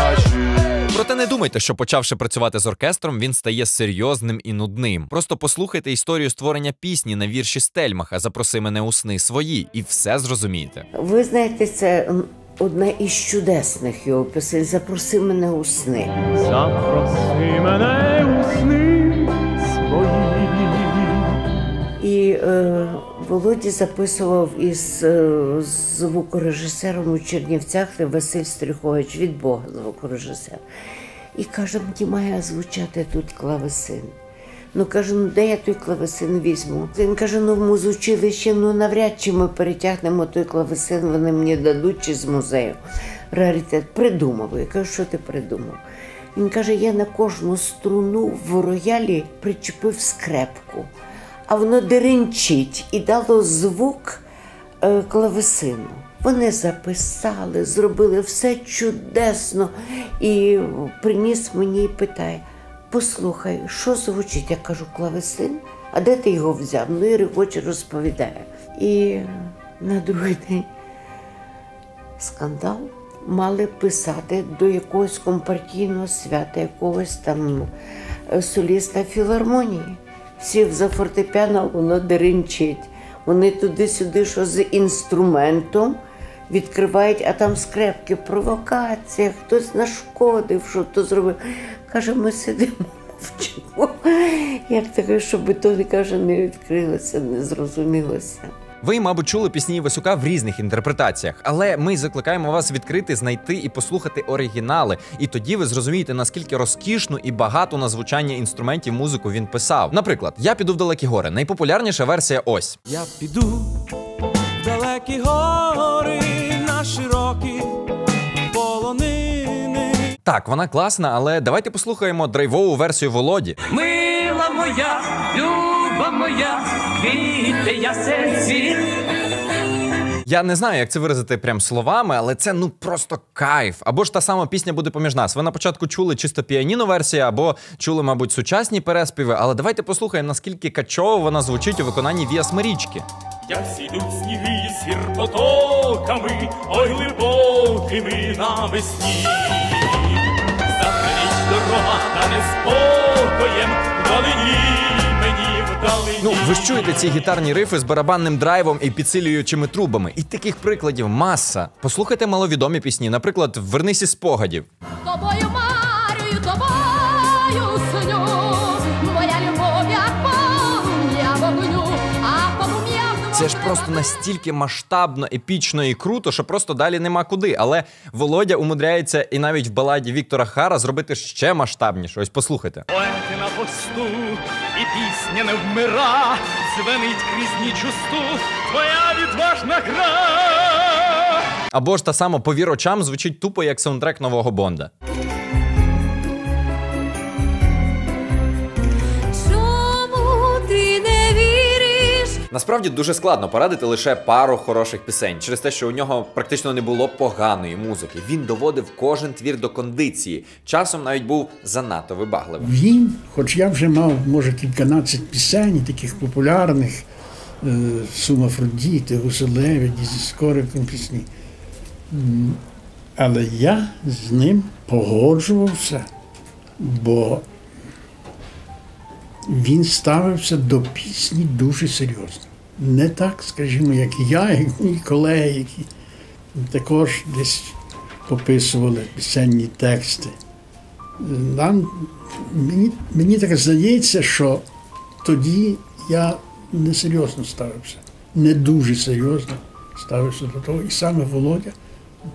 Проте не думайте, що почавши працювати з оркестром, він стає серйозним і нудним. Просто послухайте історію створення пісні на вірші Стельмаха Запроси мене у сни свої, і все зрозумієте. Ви знаєте, це м, одна із чудесних його пісень. Запроси мене у сни. Запроси мене у сни свої. І е, Володя записував із е, звукорежисером у Чернівцях Василь Стрихович від Бога звукорежисер. І каже, мені має звучати тут клавесин. Ну каже, ну де я той клавесин візьму? Він каже, ну в музучилищі, ну навряд чи ми перетягнемо той клавесин, вони мені дадуть чи з музею. Раритет придумав. Я кажу, що ти придумав? Він каже, я на кожну струну в роялі причепив скрепку, а воно деренчить і дало звук е, клавесину. Вони записали, зробили все чудесно і приніс мені і питає: послухай, що звучить? Я кажу, клавесин, а де ти його взяв? Ну і регоче розповідає. І на другий день скандал мали писати до якогось компартійного свята, якогось там е, соліста філармонії. Сів за фортепіано, воно деренчить. Вони туди-сюди, що з інструментом відкривають, а там скрепки, провокація, хтось нашкодив, що то зробив. Каже, ми сидимо, мовчимо. Як таке, щоб то каже, не відкрилося, не зрозумілося. Ви, мабуть, чули пісні Івасюка в різних інтерпретаціях, але ми закликаємо вас відкрити, знайти і послухати оригінали. І тоді ви зрозумієте, наскільки розкішну і багату на звучання інструментів музику він писав. Наприклад, я піду в далекі гори. Найпопулярніша версія ось. Я піду в далекі гори на широкі полонини. Так, вона класна, але давайте послухаємо драйвову версію Володі. Мила моя, люба моя, квіти ясен цвіт. Я не знаю, як це виразити прям словами, але це ну просто кайф. Або ж та сама пісня буде поміж нас. Ви на початку чули чисто піаніно версія, або чули, мабуть, сучасні переспіви. Але давайте послухаємо, наскільки качово вона звучить у виконанні Віа Смирічки. як сідуть сніги з гір потоками, ой глибокими навесні. Завтра ніч дорога та неспокоєм, вдалині мені вдалині. Ну, ви ж чуєте ці гітарні рифи з барабанним драйвом і підсилюючими трубами. І таких прикладів маса. Послухайте маловідомі пісні, наприклад, Вернись із спогадів. Тобою марю, тобою сню, моя любов, як полум'я вогню, а полум'я Це ж просто настільки масштабно, епічно і круто, що просто далі нема куди. Але Володя умудряється і навіть в баладі Віктора Хара зробити ще масштабніше. Ось послухайте. Поети на посту, пісня не вмира, звенить крізь ніч твоя відважна гра. Або ж та сама повір очам звучить тупо як саундтрек нового Бонда. Насправді дуже складно порадити лише пару хороших пісень через те, що у нього практично не було поганої музики. Він доводив кожен твір до кондиції. Часом навіть був занадто вибагливим. Він, хоч я вже мав, може, кільканадцять пісень, таких популярних, е, Сумафродіти, Гуселевиді, зі скориком пісні. Але я з ним погоджувався, бо він ставився до пісні дуже серйозно. Не так, скажімо, як я, як мої колеги, які також десь пописували пісенні тексти. Нам, мені, мені так здається, що тоді я несерйозно ставився, не дуже серйозно ставився до того. І саме Володя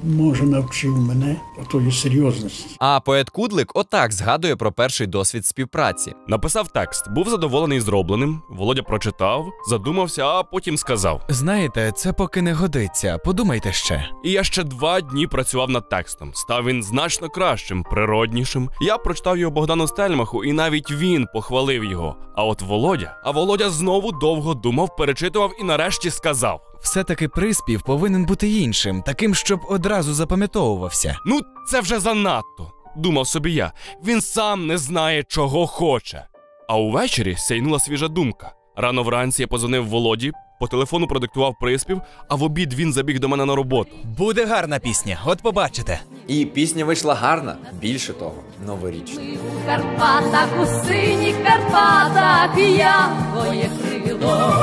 може навчив мене отої серйозності. А поет Кудлик отак згадує про перший досвід співпраці. Написав текст, був задоволений зробленим. Володя прочитав, задумався, а потім сказав: Знаєте, це поки не годиться. Подумайте ще. І я ще два дні працював над текстом. Став він значно кращим, природнішим. Я прочитав його Богдану Стельмаху, і навіть він похвалив його. А от Володя, а Володя знову довго думав, перечитував і нарешті сказав: Все-таки приспів повинен бути іншим, таким, щоб одразу запам'ятовувався. Ну, це вже занадто. Думав собі я. Він сам не знає, чого хоче. А увечері сяйнула свіжа думка. Рано вранці я позвонив Володі, по телефону продиктував приспів, а в обід він забіг до мене на роботу. Буде гарна пісня, от побачите. І пісня вийшла гарна, більше того, новорічна. У Карпатах, у синіх Карпатах, я твоє крило,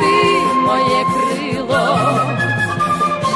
ти моє крило,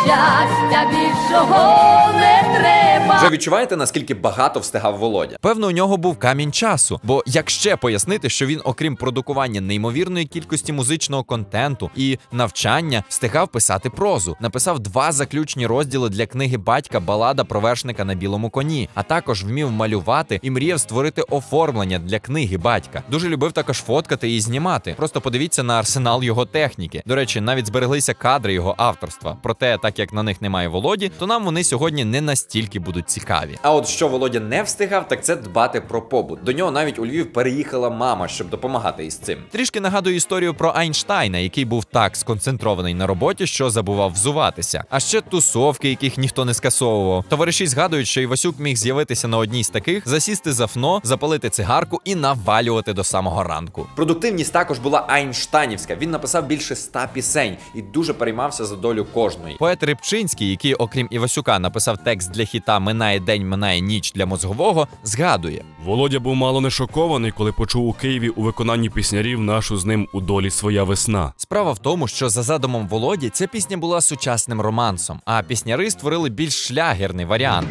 щастя більшого не треба. Вже відчуваєте, наскільки багато встигав Володя? Певно, у нього був камінь часу. Бо як ще пояснити, що він, окрім продукування неймовірної кількості музичного контенту і навчання, встигав писати прозу, написав два заключні розділи для книги батька Балада про вершника на білому коні, а також вмів малювати і мріяв створити оформлення для книги батька. Дуже любив також фоткати і знімати. Просто подивіться на арсенал його техніки. До речі, навіть збереглися кадри його авторства. Проте, так як на них немає Володі, то нам вони сьогодні не настільки будуть цікаві. А от що Володя не встигав, так це дбати про побут. До нього навіть у Львів переїхала мама, щоб допомагати із цим. Трішки нагадую історію про Айнштайна, який був так сконцентрований на роботі, що забував взуватися. А ще тусовки, яких ніхто не скасовував. Товариші згадують, що Івасюк міг з'явитися на одній з таких, засісти за фно, запалити цигарку і навалювати до самого ранку. Продуктивність також була Айнштайнівська. Він написав більше ста пісень і дуже переймався за долю кожної. Поет Рибчинський, який, окрім Івасюка, написав текст для хіта Минає день, минає ніч для мозгового, згадує. Володя був мало не шокований, коли почув у Києві у виконанні піснярів нашу з ним у долі своя весна. Справа в тому, що за задумом Володі ця пісня була сучасним романсом, а пісняри створили більш шлягерний варіант.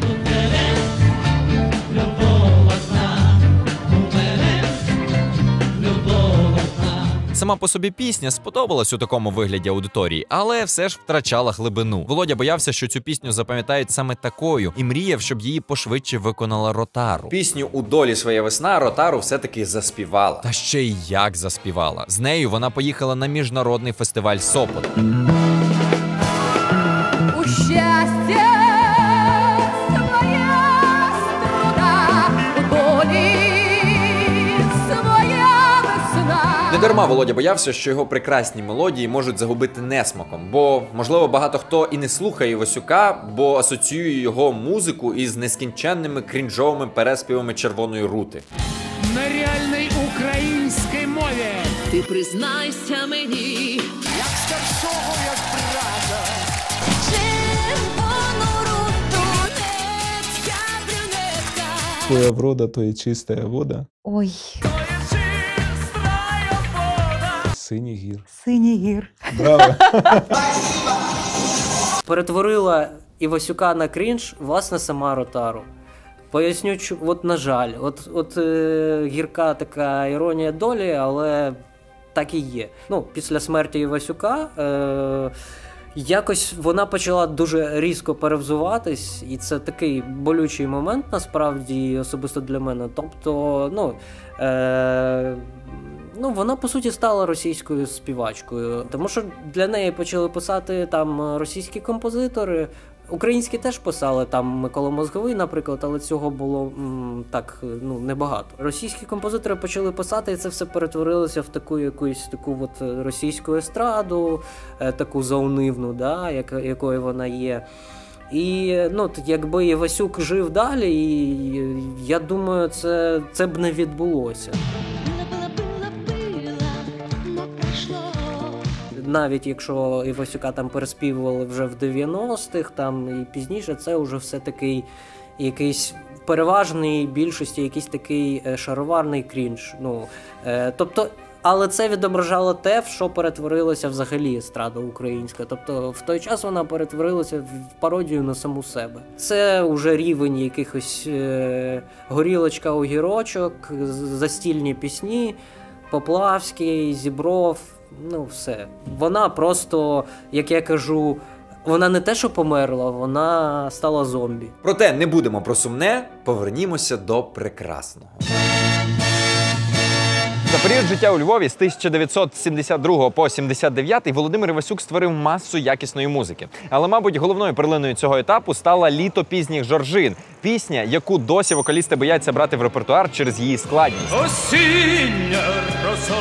Сама по собі пісня сподобалась у такому вигляді аудиторії, але все ж втрачала глибину. Володя боявся, що цю пісню запам'ятають саме такою, і мріяв, щоб її пошвидше виконала Ротару. Пісню у долі своя весна Ротару все-таки заспівала. Та ще й як заспівала. З нею вона поїхала на міжнародний фестиваль Сопот. Дарма Володя боявся, що його прекрасні мелодії можуть загубити несмаком, бо можливо багато хто і не слухає Івасюка, бо асоціює його музику із нескінченними крінжовими переспівами червоної рути. На реальной украинской мове Ти признайся мені, як старшого, як брата. Червону руту нецька брюнетка. Твоя врода, то є чиста вода. Ой, Синій гір. синій гір. Браво. перетворила Івасюка на крінж, власне, сама Ротару. Поясню, чу- от на жаль, от, от е, гірка така іронія долі, але так і є. Ну, після смерті Івасюка е, якось вона почала дуже різко перевзуватись, і це такий болючий момент, насправді, особисто для мене. Тобто, ну. Е, Ну, вона по суті стала російською співачкою, тому що для неї почали писати там російські композитори. Українські теж писали там Микола Мозговий, наприклад, але цього було м, так ну небагато. Російські композитори почали писати, і це все перетворилося в таку якусь таку от російську естраду, е, таку заунивну, да, як, якою вона є. І ну, якби Івасюк жив далі, і я думаю, це, це б не відбулося. Навіть якщо Івасюка там переспівували вже в 90-х, там і пізніше, це вже все такий якийсь переважній більшості якийсь такий е, шароварний крінж. Ну, е, тобто, але це відображало те, в що перетворилася взагалі естрада українська. Тобто, в той час вона перетворилася в пародію на саму себе. Це вже рівень якихось е, горілочка огірочок, застільні пісні. Поплавський, Зібров, ну все. Вона просто, як я кажу, вона не те, що померла, вона стала зомбі. Проте не будемо про сумне, повернімося до прекрасного. За період життя у Львові з 1972 по 79 Володимир Івасюк створив масу якісної музики. Але, мабуть, головною перлиною цього етапу стала літо пізніх жоржин. Пісня, яку досі вокалісти бояться брати в репертуар через її складність. Осіння росо,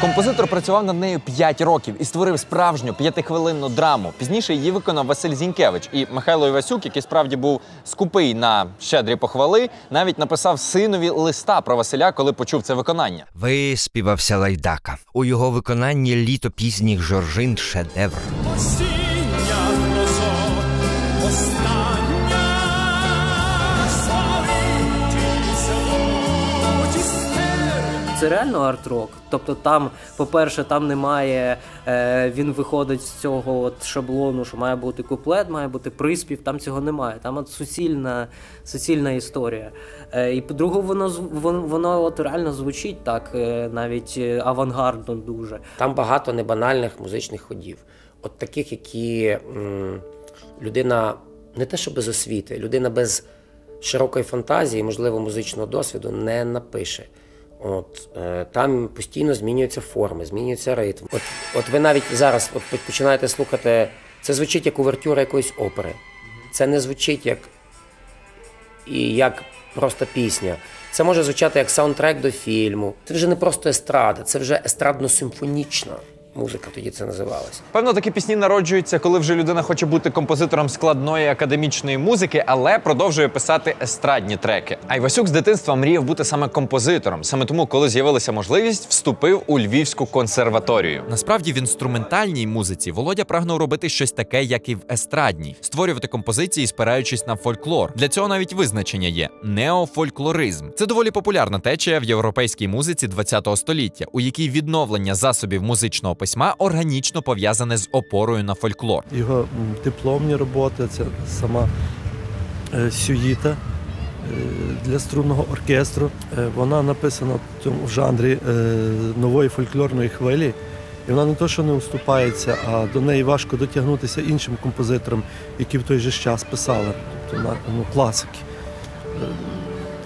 Композитор працював над нею 5 років і створив справжню п'ятихвилинну драму. Пізніше її виконав Василь Зінькевич. І Михайло Івасюк, який справді був скупий на щедрі похвали, навіть написав синові листа про Василя, коли почув це виконання. Виспівався лайдака. У його виконанні літо пізніх жоржин шедевр. Це реально арт-рок. Тобто там, по-перше, там немає. Е, він виходить з цього от шаблону, що має бути куплет, має бути приспів. Там цього немає. Там от суцільна, суцільна історія. Е, і по-друге, воно воно, воно от реально звучить так, е, навіть е, авангардно дуже. Там багато небанальних музичних ходів. От таких, які м, людина не те, що без освіти, людина без широкої фантазії, можливо, музичного досвіду не напише. От, е, там постійно змінюються форми, змінюється ритм. От, от ви навіть зараз от починаєте слухати, це звучить як увертюра якоїсь опери. Це не звучить як, і як просто пісня. Це може звучати як саундтрек до фільму. Це вже не просто естрада, це вже естрадно-симфонічна музика, тоді це називалося. Певно, такі пісні народжуються, коли вже людина хоче бути композитором складної академічної музики, але продовжує писати естрадні треки. А Івасюк з дитинства мріяв бути саме композитором. Саме тому, коли з'явилася можливість, вступив у Львівську консерваторію. Насправді в інструментальній музиці Володя прагнув робити щось таке, як і в естрадній, створювати композиції, спираючись на фольклор. Для цього навіть визначення є неофольклоризм. Це доволі популярна течія в європейській музиці ХХ століття, у якій відновлення засобів музичного письма органічно пов'язане з опорою на фольклор. Його дипломні роботи, це сама е, сюїта е, для струнного оркестру. Е, Вона написана в цьому жанрі нової фольклорної хвилі. І вона не то, що не уступається, а до неї важко дотягнутися іншим композиторам, які в той же час писали, тобто ну, класики.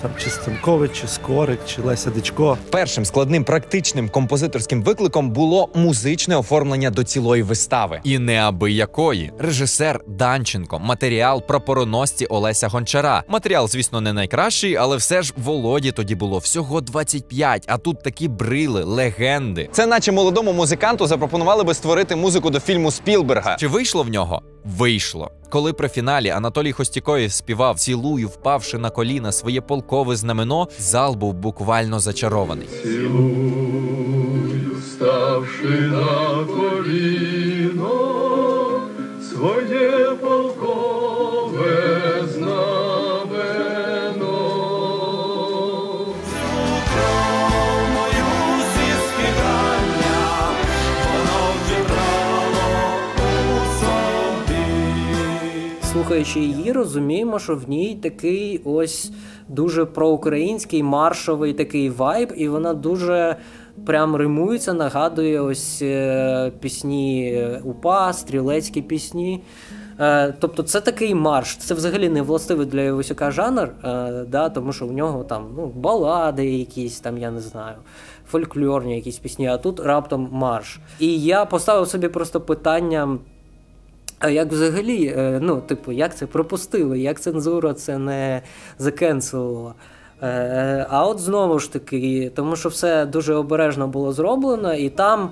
Там чи Станкович, чи Скорик, чи Леся Дичко. Першим складним практичним композиторським викликом було музичне оформлення до цілої вистави. І неабиякої режисер Данченко, матеріал про пороносці Олеся Гончара. Матеріал, звісно, не найкращий, але все ж Володі тоді було всього 25, а тут такі брили, легенди. Це наче молодому музиканту запропонували би створити музику до фільму Спілберга. Чи вийшло в нього? Вийшло. Коли при фіналі Анатолій Хостікоєв співав Цілую, впавши на коліна своє полкове знамено, зал був буквально зачарований. Цілую, ставши на коліно, Слухаючи її, розуміємо, що в ній такий ось дуже проукраїнський маршовий такий вайб, і вона дуже прям римується, нагадує ось е, пісні УПА, стрілецькі пісні. Е, Тобто це такий марш. Це взагалі не властивий для Івасюка жанр, е, да, тому що в нього там ну, балади якісь, там, я не знаю, фольклорні якісь пісні, а тут раптом марш. І я поставив собі просто питання. А як взагалі, е, ну, типу, як це пропустили, як цензура це не закенселила? Е, А от знову ж таки, тому що все дуже обережно було зроблено, і там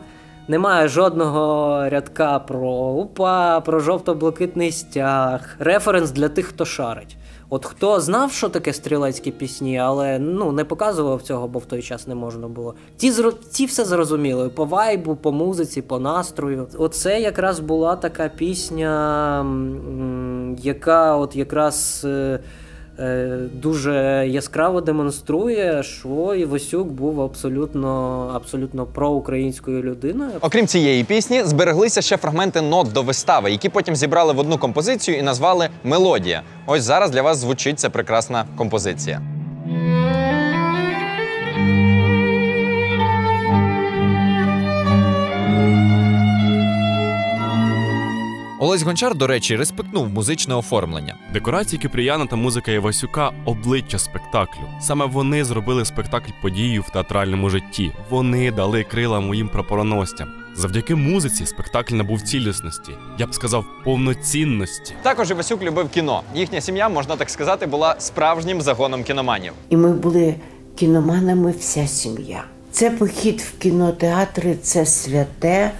немає жодного рядка про УПА, про жовто-блакитний стяг. Референс для тих, хто шарить. От хто знав, що таке стрілецькі пісні, але ну не показував цього, бо в той час не можна було. Ті зро... ті все зрозуміли по вайбу, по музиці, по настрою. Оце якраз була така пісня, яка от якраз. Е, Дуже яскраво демонструє, що Івасюк був абсолютно, абсолютно проукраїнською людиною. Окрім цієї пісні, збереглися ще фрагменти нот до вистави, які потім зібрали в одну композицію і назвали Мелодія. Ось зараз для вас звучить ця прекрасна композиція. Олесь Гончар, до речі, респектнув музичне оформлення. Декорації Кипріяна та музика Івасюка обличчя спектаклю. Саме вони зробили спектакль подію в театральному житті. Вони дали крила моїм прапороносцям. Завдяки музиці спектакль набув цілісності, я б сказав, повноцінності. Також Івасюк любив кіно. Їхня сім'я, можна так сказати, була справжнім загоном кіноманів. І ми були кіноманами вся сім'я. Це похід в кінотеатри, це святе,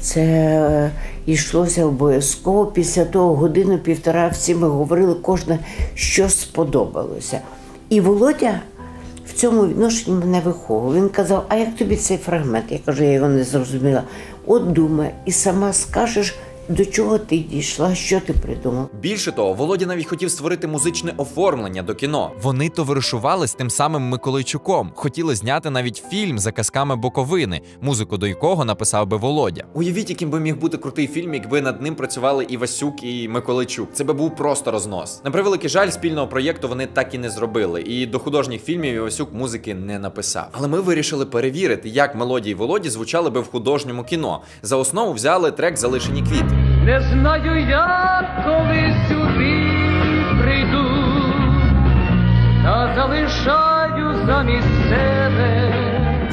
це е, йшлося обов'язково. Після того годину-півтора всі ми говорили кожне, що сподобалося. І Володя в цьому відношенні мене виховував. Він казав: А як тобі цей фрагмент? Я кажу, я його не зрозуміла. От думай, і сама скажеш, до чого ти дійшла, що ти придумав. Більше того, Володя навіть хотів створити музичне оформлення до кіно. Вони товаришували з тим самим Миколайчуком. Хотіли зняти навіть фільм за казками Боковини, музику до якого написав би Володя. Уявіть, яким би міг бути крутий фільм, якби над ним працювали і Васюк, і Миколайчук. Це би був просто рознос. На превеликий жаль, спільного проєкту вони так і не зробили. І до художніх фільмів Івасюк музики не написав. Але ми вирішили перевірити, як мелодії Володі звучали би в художньому кіно. За основу взяли трек Залишені квіти. Не знаю, я коли сюди прийду, та залишаю замість себе.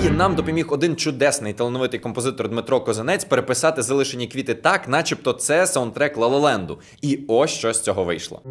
І нам допоміг один чудесний талановитий композитор Дмитро Козанець переписати залишені квіти так, начебто це саундтрек Лалаленду. І ось що з цього вийшло.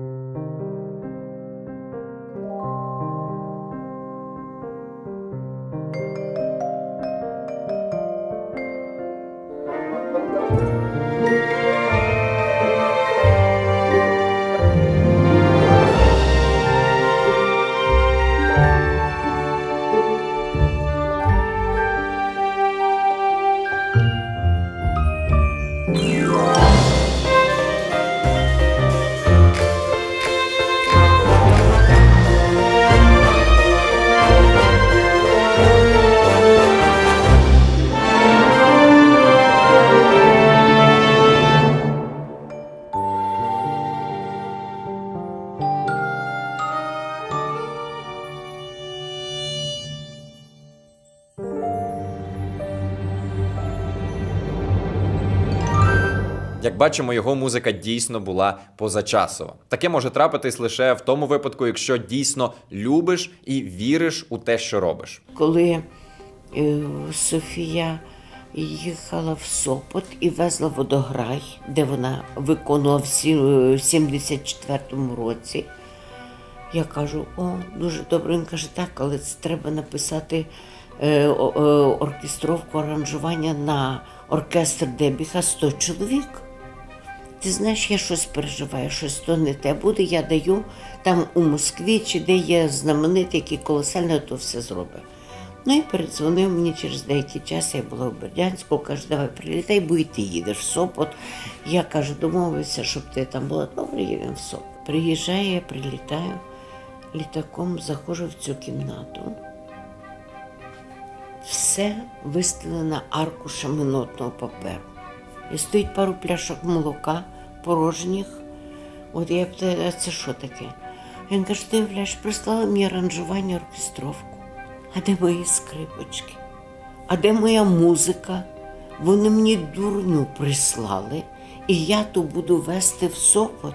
Бачимо, його музика дійсно була позачасова. Таке може трапитись лише в тому випадку, якщо дійсно любиш і віриш у те, що робиш. коли е, Софія їхала в Сопот і везла водограй, де вона виконувала в сі- 74-му році. Я кажу, о, дуже добре. Він каже, так, але це треба написати е, е, оркестровку аранжування на оркестр Дебіха 100 чоловік. Ти знаєш, я щось переживаю, щось то не те буде, я даю там у Москві, чи де є знаменитий, який колосально то все зробить. Ну і передзвонив мені через деякий час, я була в Бердянську, каже, давай прилітай, бо і ти їдеш в Сопот. Я кажу, домовився, щоб ти там була. Добре, їдемо в Сопот. Приїжджаю, я прилітаю літаком, заходжу в цю кімнату. Все вистелено аркушами нотного паперу. І стоїть пару пляшок молока порожніх. От я питаю, а це що таке? Він каже, ти являєш, прислали мені аранжування оркестровку. А де мої скрипочки? А де моя музика? Вони мені дурню прислали, і я то буду вести в Сопот.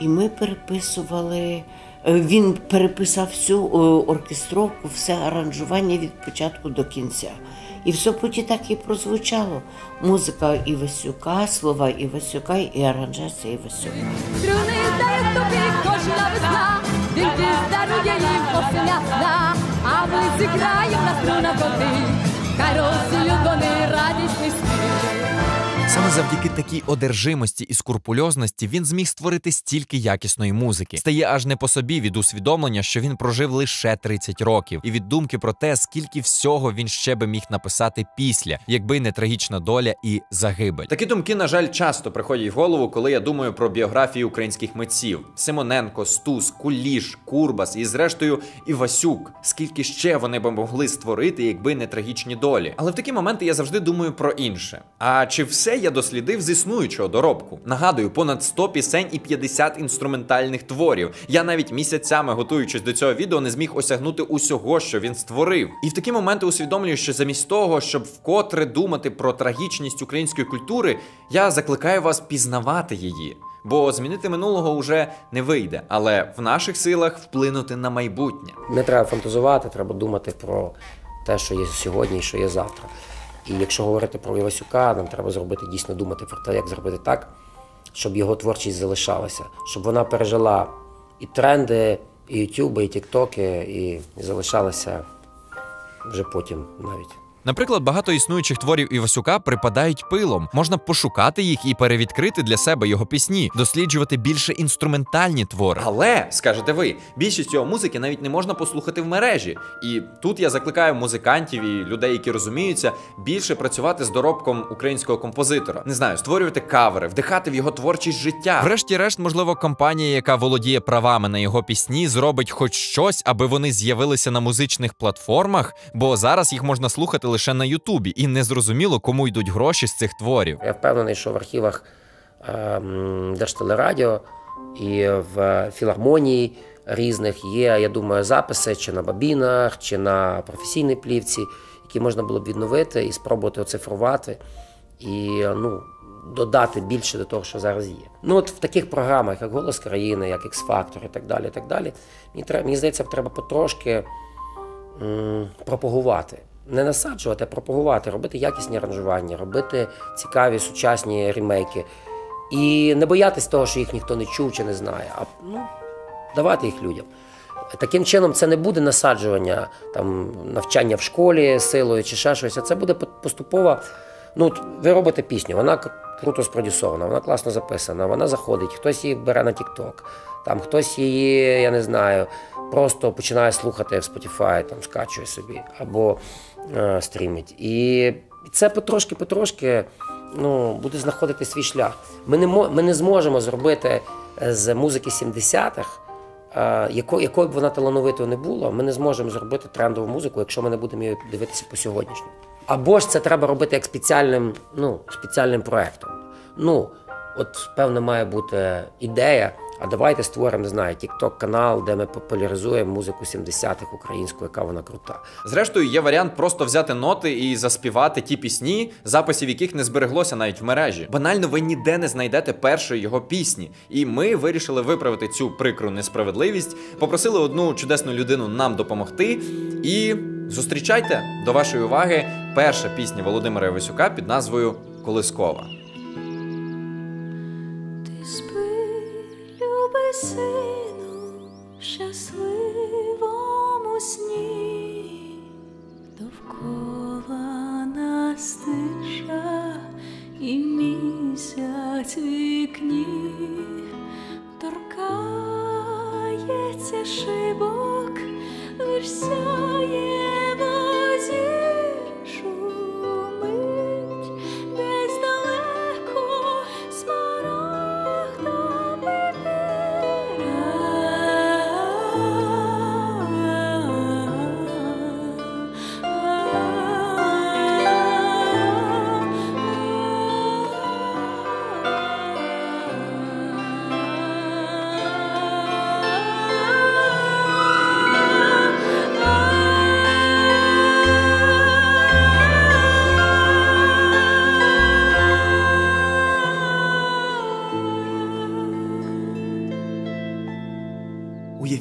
І ми переписували, е, він переписав всю е, оркестровку, все аранжування від початку до кінця. І в Сопоті так і прозвучало. Музика Івасюка, слова Івасюка і аранжація Івасюка. Струни дає тобі кожна весна, тільки здарує їм ясна, а ми зіграємо на струнах води, хай розсіють вони радісний спів. Саме завдяки такій одержимості і скурпульозності він зміг створити стільки якісної музики. Стає аж не по собі від усвідомлення, що він прожив лише 30 років, і від думки про те, скільки всього він ще би міг написати після, якби не трагічна доля і загибель. Такі думки, на жаль, часто приходять в голову, коли я думаю про біографії українських митців: Симоненко, Стус, Куліш, Курбас і, зрештою, Івасюк. Скільки ще вони б могли створити, якби не трагічні долі. Але в такі моменти я завжди думаю про інше. А чи все я дослідив з існуючого доробку? Нагадую, понад 100 пісень і 50 інструментальних творів. Я навіть місяцями, готуючись до цього відео, не зміг осягнути усього, що він створив. І в такі моменти усвідомлюю, що замість того, щоб вкотре думати про трагічність української культури, я закликаю вас пізнавати її. Бо змінити минулого вже не вийде, але в наших силах вплинути на майбутнє. Не треба фантазувати, треба думати про те, що є сьогодні і що є завтра. І якщо говорити про Івасюка, нам треба зробити дійсно думати про те, як зробити так, щоб його творчість залишалася, щоб вона пережила і тренди, і ютюби, і тіктоки, і залишалася вже потім навіть. Наприклад, багато існуючих творів Івасюка припадають пилом. Можна пошукати їх і перевідкрити для себе його пісні, досліджувати більше інструментальні твори. Але скажете ви, більшість його музики навіть не можна послухати в мережі. І тут я закликаю музикантів і людей, які розуміються, більше працювати з доробком українського композитора. Не знаю, створювати кавери, вдихати в його творчість життя. Врешті-решт, можливо, компанія, яка володіє правами на його пісні, зробить хоч щось, аби вони з'явилися на музичних платформах, бо зараз їх можна слухати лише на Ютубі, і не зрозуміло, кому йдуть гроші з цих творів. Я впевнений, що в архівах ем, Держтелерадіо і в філармонії різних є, я думаю, записи чи на бабінах, чи на професійній плівці, які можна було б відновити і спробувати оцифрувати і ну, додати більше до того, що зараз є. Ну от в таких програмах, як Голос країни, як X-Factor і так далі, і так далі, мені, треба, мені здається, треба потрошки м, пропагувати. Не насаджувати, а пропагувати, робити якісні аранжування, робити цікаві сучасні ремейки. І не боятись того, що їх ніхто не чув чи не знає, а ну, давати їх людям. Таким чином, це не буде насаджування, там, навчання в школі силою чи ще щось, а це буде поступово. Ну, ви робите пісню, вона круто спродюсована, вона класно записана, вона заходить, хтось її бере на TikTok, там хтось її, я не знаю, просто починає слухати в Spotify, там скачує собі або е, стрімить. І це потрошки-потрошки ну, буде знаходити свій шлях. Ми не, ми не зможемо зробити е, з музики 70-х е, яко, якою б вона талановитою не була, ми не зможемо зробити трендову музику, якщо ми не будемо її дивитися по сьогоднішньому. Або ж це треба робити як спеціальним, ну, спеціальним проєктом. Ну, от певно, має бути ідея. А давайте створимо, не знаю, тікток канал, де ми популяризуємо музику 70-х українську, яка вона крута. Зрештою, є варіант просто взяти ноти і заспівати ті пісні, записів яких не збереглося навіть в мережі. Банально, ви ніде не знайдете першої його пісні. І ми вирішили виправити цю прикру несправедливість, попросили одну чудесну людину нам допомогти. І зустрічайте до вашої уваги перша пісня Володимира Івасюка під назвою Колискова. сину, щасливому сні, довкола нас тиша і місяць вікні торкається шибок, вирсяє.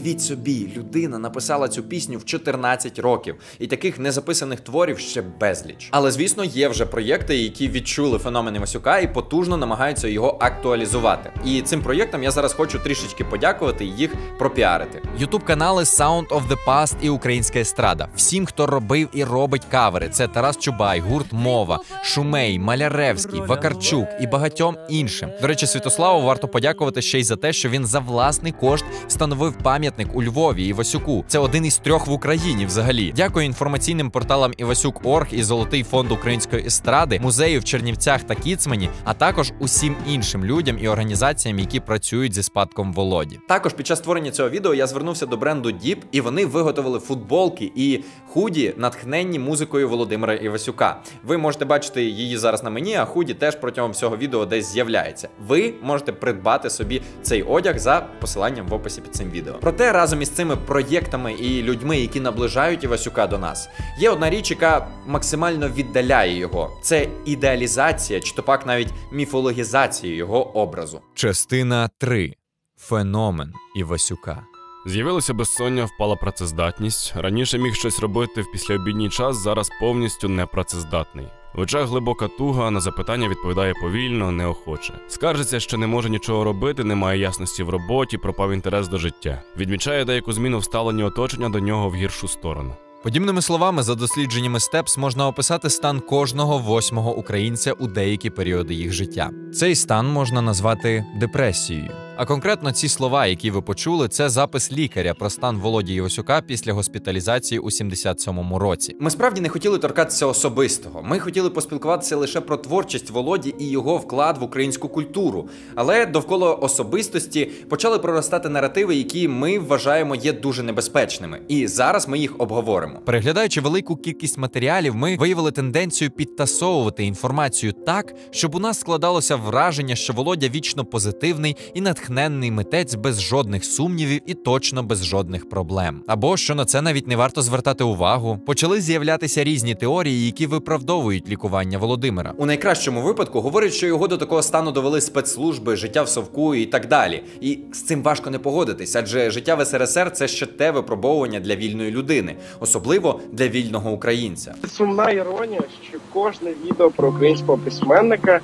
Уявіть собі, людина написала цю пісню в 14 років, і таких незаписаних творів ще безліч. Але звісно, є вже проєкти, які відчули феномен Івасюка і потужно намагаються його актуалізувати. І цим проєктам я зараз хочу трішечки подякувати і їх пропіарити. Ютуб канали Sound of the Past і Українська естрада. Всім, хто робив і робить кавери, це Тарас Чубай, гурт Мова, Шумей, Маляревський, Вакарчук і багатьом іншим. До речі, Святославу варто подякувати ще й за те, що він за власний кошт встановив пам'ятник у Львові Івасюку. Це один із трьох в Україні. Взагалі, дякую інформаційним порталам Івасюк.орг і Золотий фонд української естради, музею в Чернівцях та Кіцмані, а також усім іншим людям і організаціям, які працюють зі спадком Володі. Також під час створення цього відео я звернувся до бренду Deep, і вони виготовили футболки і худі, натхненні музикою Володимира Івасюка. Ви можете бачити її зараз на мені, а худі теж протягом всього відео десь з'являється. Ви можете придбати собі цей одяг за посиланням в описі під цим відео. Проте разом із цими проєктами і людьми, які наближають Івасюка до нас, є одна річ, яка максимально віддаляє його. Це ідеалізація, чи то пак навіть міфологізація його образу. Частина 3. Феномен Івасюка. З'явилося безсоння, впала працездатність. Раніше міг щось робити в післяобідній час, зараз повністю непрацездатний. В очах глибока туга, на запитання відповідає повільно, неохоче. Скаржиться, що не може нічого робити, немає ясності в роботі, пропав інтерес до життя. Відмічає деяку зміну в ставленні оточення до нього в гіршу сторону. Подібними словами, за дослідженнями СТЕПС можна описати стан кожного восьмого українця у деякі періоди їх життя. Цей стан можна назвати депресією. А конкретно ці слова, які ви почули, це запис лікаря про стан Володі Івасюка після госпіталізації у 77-му році. Ми справді не хотіли торкатися особистого. Ми хотіли поспілкуватися лише про творчість Володі і його вклад в українську культуру. Але довкола особистості почали проростати наративи, які ми вважаємо є дуже небезпечними. І зараз ми їх обговоримо. Переглядаючи велику кількість матеріалів, ми виявили тенденцію підтасовувати інформацію так, щоб у нас складалося враження, що Володя вічно позитивний і натхненний митець без жодних сумнівів і точно без жодних проблем. Або що на це навіть не варто звертати увагу. Почали з'являтися різні теорії, які виправдовують лікування Володимира. У найкращому випадку говорять, що його до такого стану довели спецслужби, життя в совку і так далі. І з цим важко не погодитись, адже життя в СРСР це ще те випробовування для вільної людини, особливо для вільного українця. Сумна іронія, що кожне відео про українського письменника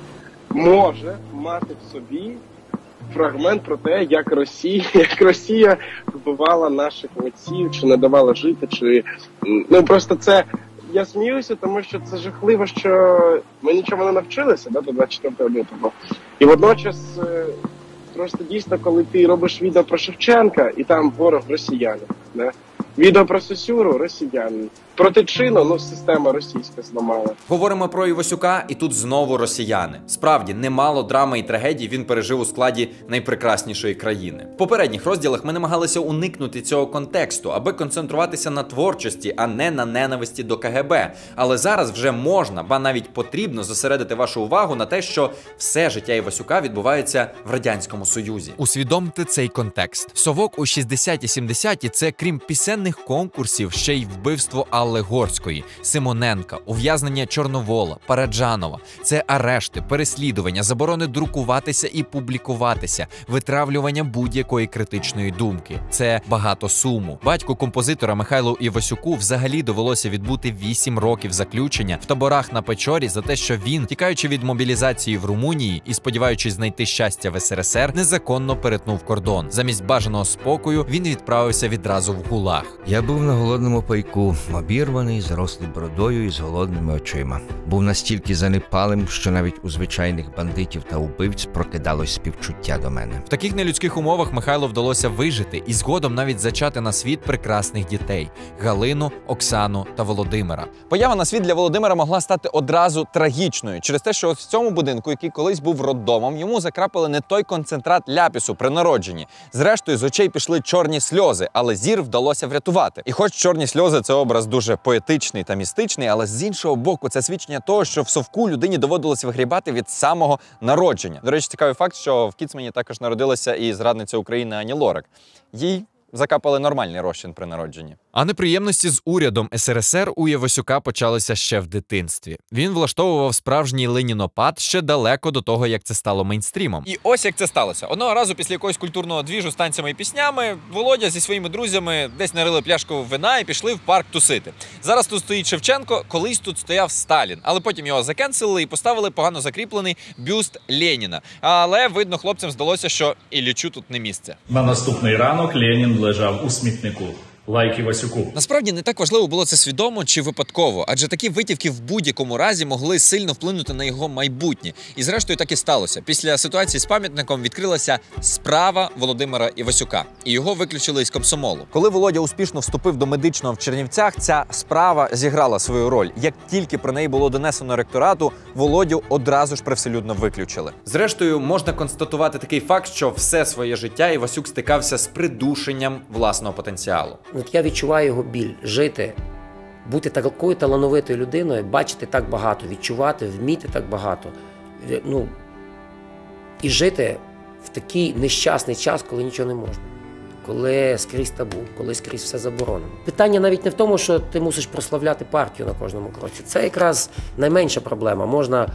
може мати в собі фрагмент про те, як Росія, як Росія вбивала наших митців, чи не давала жити, чи ну просто це. Я сміюся, тому що це жахливо, що ми нічого не навчилися да, до 24 лютого. І водночас е, просто дійсно, коли ти робиш відео про Шевченка, і там ворог росіянин, Да? Відео про Сосюру росіяни. Про Тичину, ну система російська зламала. Говоримо про Івасюка, і тут знову росіяни. Справді, немало драми і трагедій він пережив у складі найпрекраснішої країни. В попередніх розділах ми намагалися уникнути цього контексту, аби концентруватися на творчості, а не на ненависті до КГБ. Але зараз вже можна, ба навіть потрібно зосередити вашу увагу на те, що все життя Івасюка відбувається в радянському союзі. Усвідомте цей контекст. Совок у 60-70-ті – це крім пісенних конкурсів, ще й вбивство Алли Горської, Симоненка, ув'язнення Чорновола, Параджанова. Це арешти, переслідування, заборони друкуватися і публікуватися, витравлювання будь-якої критичної думки. Це багато суму. Батьку композитора Михайлу Івасюку взагалі довелося відбути 8 років заключення в таборах на Печорі за те, що він, тікаючи від мобілізації в Румунії і сподіваючись знайти щастя в СРСР, незаконно перетнув кордон. Замість бажаного спокою він відправився відразу в гулаг. Я був на голодному пайку, обірваний, зарослий бородою і з голодними очима. Був настільки занепалим, що навіть у звичайних бандитів та убивць прокидалось співчуття до мене. В таких нелюдських умовах Михайлу вдалося вижити і згодом навіть зачати на світ прекрасних дітей Галину, Оксану та Володимира. Поява на світ для Володимира могла стати одразу трагічною через те, що в цьому будинку, який колись був роддомом, йому закрапали не той концентрат ляпісу при народженні. Зрештою, з очей пішли чорні сльози, але зір вдалося врятувати. І хоч чорні сльози це образ дуже поетичний та містичний, але з іншого боку, це свідчення того, що в совку людині доводилось вигрібати від самого народження. До речі, цікавий факт, що в Кіцмені також народилася і зрадниця України Ані Лорак. Їй закапали нормальний розчин при народженні. А неприємності з урядом СРСР у Євасюка почалися ще в дитинстві. Він влаштовував справжній ленінопад ще далеко до того, як це стало мейнстрімом. І ось як це сталося. Одного разу після якогось культурного двіжу з танцями і піснями Володя зі своїми друзями десь нарили пляшку вина і пішли в парк тусити. Зараз тут стоїть Шевченко, колись тут стояв Сталін, але потім його закенселили і поставили погано закріплений бюст Леніна. Але видно, хлопцям здалося, що Іллічу тут не місце. На наступний ранок Ленін лежав у смітнику. Лайки Васюку. Насправді не так важливо було це свідомо чи випадково, адже такі витівки в будь-якому разі могли сильно вплинути на його майбутнє. І зрештою так і сталося. Після ситуації з пам'ятником відкрилася справа Володимира Івасюка, і його виключили із комсомолу. Коли Володя успішно вступив до медичного в Чернівцях, ця справа зіграла свою роль. Як тільки про неї було донесено ректорату, Володю одразу ж привселюдно виключили. Зрештою, можна констатувати такий факт, що все своє життя Івасюк стикався з придушенням власного потенціалу. От я відчуваю його біль жити, бути такою талановитою людиною, бачити так багато, відчувати, вміти так багато. Е, Ну, і жити в такий нещасний час, коли нічого не можна. Коли скрізь табу, коли скрізь все заборонено. Питання навіть не в тому, що ти мусиш прославляти партію на кожному кроці. Це якраз найменша проблема. Можна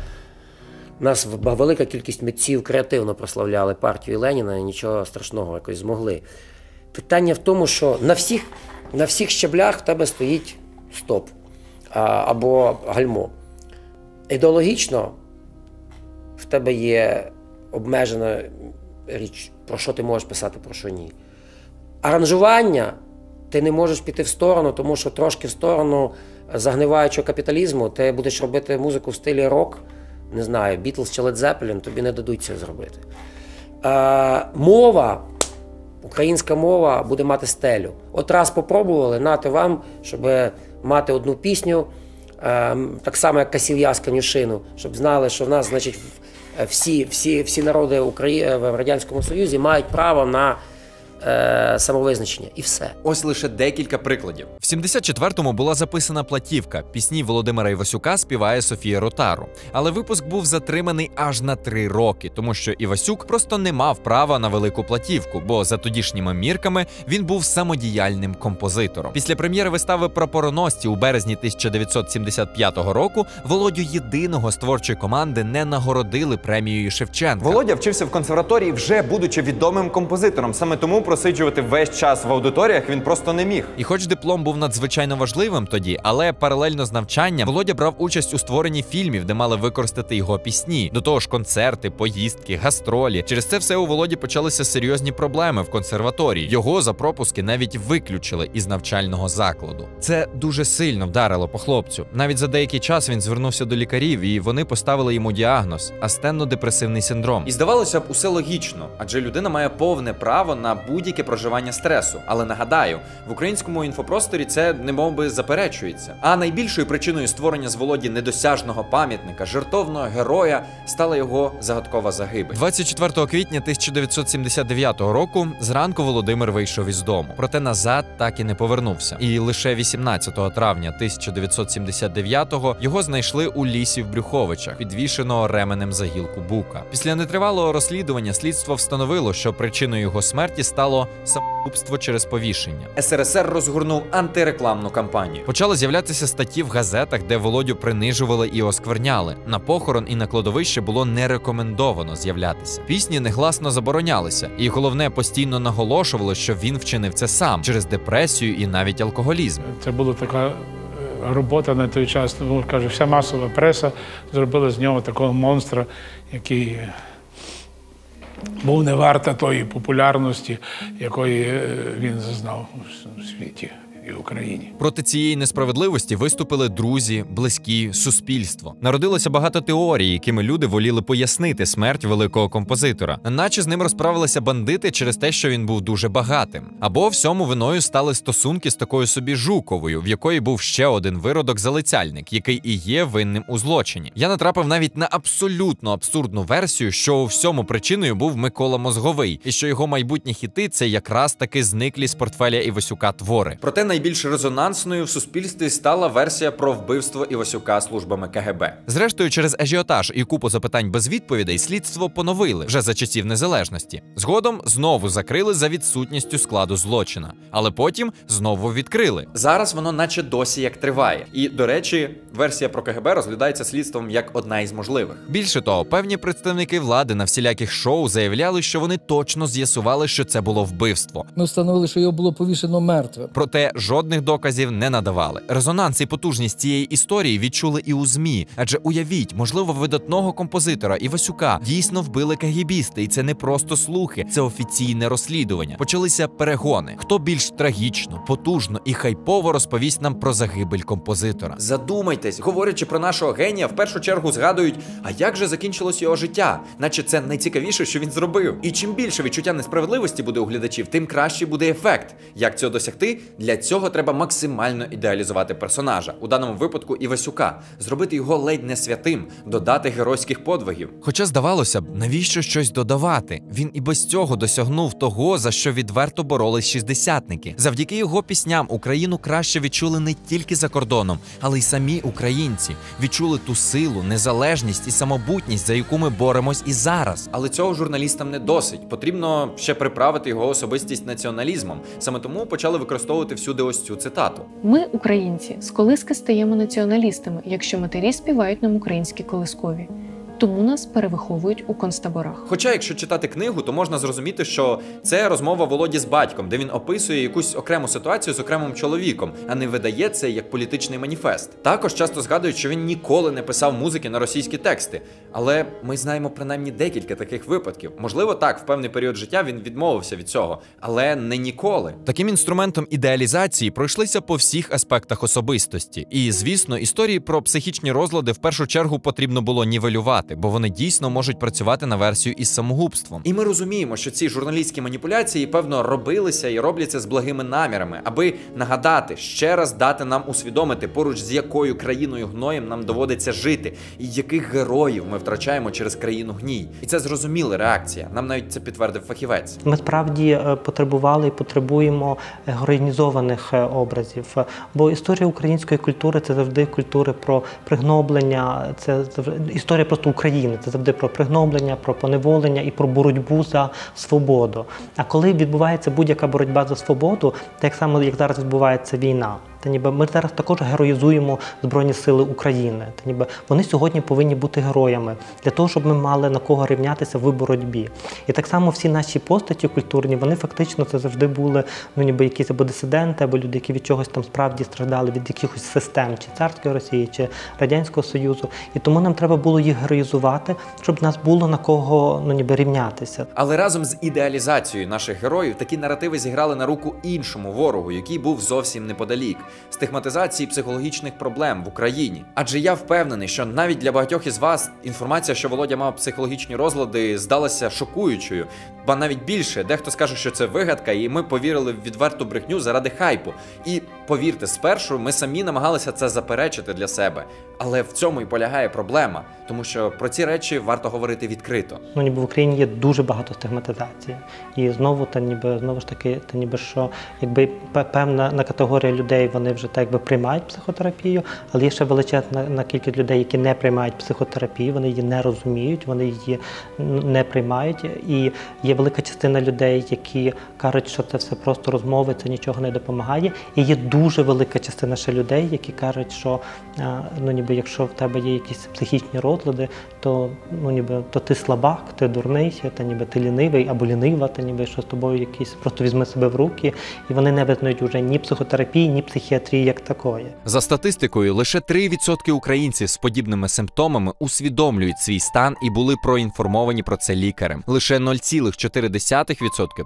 нас велика кількість митців креативно прославляли партію Леніна і нічого страшного якось змогли. Питання в тому, що на всіх, на всіх щаблях в тебе стоїть стоп або гальмо. Ідеологічно в тебе є обмежена річ, про що ти можеш писати, про що ні. Аранжування ти не можеш піти в сторону, тому що трошки в сторону загниваючого капіталізму ти будеш робити музику в стилі рок, не знаю, Бітлз чи Led Zeppelin, тобі не дадуть це зробити. Мова, українська мова буде мати стелю. От раз попробували, нати вам, щоб мати одну пісню, е, так само, як Касів'я з Канюшину, щоб знали, що в нас, значить, всі, всі, всі народи Украї в Радянському Союзі мають право на е, самовизначення. І все. Ось лише декілька прикладів. В 74-му була записана платівка. Пісні Володимира Івасюка співає Софія Ротару. Але випуск був затриманий аж на три роки, тому що Івасюк просто не мав права на велику платівку, бо за тодішніми мірками він був самодіяльним композитором. Після прем'єри вистави Прапороносці у березні 1975 року Володю єдиного з творчої команди не нагородили премією Шевченка. Володя вчився в консерваторії, вже будучи відомим композитором. Саме тому просиджувати весь час в аудиторіях він просто не міг. І хоч диплом був надзвичайно важливим тоді, але паралельно з навчанням Володя брав участь у створенні фільмів, де мали використати його пісні. До того ж, концерти, поїздки, гастролі. Через це все у Володі почалися серйозні проблеми в консерваторії. Його за пропуски навіть виключили із навчального закладу. Це дуже сильно вдарило по хлопцю. Навіть за деякий час він звернувся до лікарів, і вони поставили йому діагноз астенно-депресивний синдром. І здавалося б, усе логічно, адже людина має повне право на будь-яке проживання стресу. Але нагадаю, в українському інфопросторі це немов би заперечується. А найбільшою причиною створення з Володі недосяжного пам'ятника, жертовного героя, стала його загадкова загибель. 24 квітня 1979 року зранку Володимир вийшов із дому, проте назад так і не повернувся. І лише 18 травня 1979-го його знайшли у лісі в Брюховичах, підвішеного ременем за гілку бука. Після нетривалого розслідування слідство встановило, що причиною його смерті стало самогубство через повішення. СРСР розгорнув антирекламну кампанію. Почали з'являтися статті в газетах, де Володю принижували і оскверняли. На похорон і на кладовище було не рекомендовано з'являтися. Пісні негласно заборонялися, і головне постійно наголошували, що він вчинив це сам через депресію і навіть алкоголізм. Це була така е, робота на той час. Ну, каже, вся масова преса зробила з нього такого монстра, який був не варта тої популярності, якої е, він зазнав у світі і Україні. Проти цієї несправедливості виступили друзі, близькі, суспільство. Народилося багато теорій, якими люди воліли пояснити смерть великого композитора, наче з ним розправилися бандити через те, що він був дуже багатим. Або всьому виною стали стосунки з такою собі жуковою, в якої був ще один виродок залицяльник, який і є винним у злочині. Я натрапив навіть на абсолютно абсурдну версію, що у всьому причиною був Микола Мозговий, і що його майбутні хіти це якраз таки зниклі з портфеля Івасюка твори. Проте найбільш резонансною в суспільстві стала версія про вбивство Івасюка службами КГБ. Зрештою, через ажіотаж і купу запитань без відповідей слідство поновили вже за часів незалежності. Згодом знову закрили за відсутністю складу злочина, але потім знову відкрили. Зараз воно, наче досі як триває. І до речі, версія про КГБ розглядається слідством як одна із можливих. Більше того, певні представники влади на всіляких шоу заявляли, що вони точно з'ясували, що це було вбивство. Ми встановили, що його було повішено мертвим. Проте жодних доказів не надавали. Резонанс і потужність цієї історії відчули і у змі. Адже уявіть, можливо, видатного композитора Івасюка дійсно вбили кагібісти, і це не просто слухи, це офіційне розслідування. Почалися перегони. Хто більш трагічно, потужно і хайпово розповість нам про загибель композитора? Задумайтесь, говорячи про нашого генія, в першу чергу згадують, а як же закінчилось його життя, наче це найцікавіше, що він зробив. І чим більше відчуття несправедливості буде у глядачів, тим кращий буде ефект. Як цього досягти? Для цього треба максимально ідеалізувати персонажа, у даному випадку Івасюка, зробити його ледь не святим, додати геройських подвигів. Хоча здавалося б, навіщо щось додавати? Він і без цього досягнув того, за що відверто боролись шістдесятники. Завдяки його пісням Україну краще відчули не тільки за кордоном, але й самі українці. Відчули ту силу, незалежність і самобутність, за яку ми боремось і зараз. Але цього журналістам не досить. Потрібно ще приправити його особистість націоналізмом. Саме тому почали використовувати всюди ось цю цитату. Ми, українці, з колиски стаємо націоналістами, якщо матері співають нам українські колискові. Тому нас перевиховують у концтаборах. Хоча, якщо читати книгу, то можна зрозуміти, що це розмова Володі з батьком, де він описує якусь окрему ситуацію з окремим чоловіком, а не видає це як політичний маніфест. Також часто згадують, що він ніколи не писав музики на російські тексти. Але ми знаємо принаймні декілька таких випадків. Можливо, так, в певний період життя він відмовився від цього, але не ніколи. Таким інструментом ідеалізації пройшлися по всіх аспектах особистості. І, звісно, історії про психічні розлади в першу чергу потрібно було нівелювати, бо вони дійсно можуть працювати на версію із самогубством. І ми розуміємо, що ці журналістські маніпуляції, певно, робилися і робляться з благими намірами, аби нагадати, ще раз дати нам усвідомити, поруч з якою країною гноєм нам доводиться жити, і яких героїв ми втрачаємо через країну гній. І це зрозуміла реакція. Нам навіть це підтвердив фахівець. Ми справді е, потребували і потребуємо героїнізованих е, образів. Бо історія української культури це завжди культури про пригноблення, це завжди історія просто України. Це завжди про пригноблення, про поневолення і про боротьбу за свободу. А коли відбувається будь-яка боротьба за свободу, так само як зараз відбувається війна. Та ніби ми зараз також героїзуємо Збройні Сили України. Та ніби вони сьогодні повинні бути героями для того, щоб ми мали на кого рівнятися в боротьбі. І так само всі наші постаті культурні, вони фактично це завжди були ну ніби якісь або дисиденти, або люди, які від чогось там справді страждали від якихось систем, чи царської Росії, чи радянського Союзу. І тому нам треба було їх героїзувати, щоб нас було на кого ну ніби рівнятися. Але разом з ідеалізацією наших героїв такі наративи зіграли на руку іншому ворогу, який був зовсім неподалік стигматизації психологічних проблем в Україні. Адже я впевнений, що навіть для багатьох із вас інформація, що Володя мав психологічні розлади, здалася шокуючою. Ба навіть більше, дехто скаже, що це вигадка, і ми повірили в відверту брехню заради хайпу. І повірте, спершу ми самі намагалися це заперечити для себе. Але в цьому і полягає проблема, тому що про ці речі варто говорити відкрито. Ну ніби в Україні є дуже багато стигматизації, і знову та ніби знову ж таки, та ніби що якби певна на категорія людей вони вже так якби приймають психотерапію, але є ще величезна на кількість людей, які не приймають психотерапію, вони її не розуміють, вони її не приймають. І є велика частина людей, які кажуть, що це все просто розмови, це нічого не допомагає. І є дуже велика частина ще людей, які кажуть, що е, ну ніби якщо в тебе є якісь психічні розлади, то ну ніби то ти слабак, ти дурний, та ніби ти лінивий або лінива, та ніби що з тобою якийсь просто візьми себе в руки, і вони не визнають вже ні психотерапії, ні психіатрії як такої. За статистикою, лише 3% українців з подібними симптомами усвідомлюють свій стан і були проінформовані про це лікарем. Лише 0,4%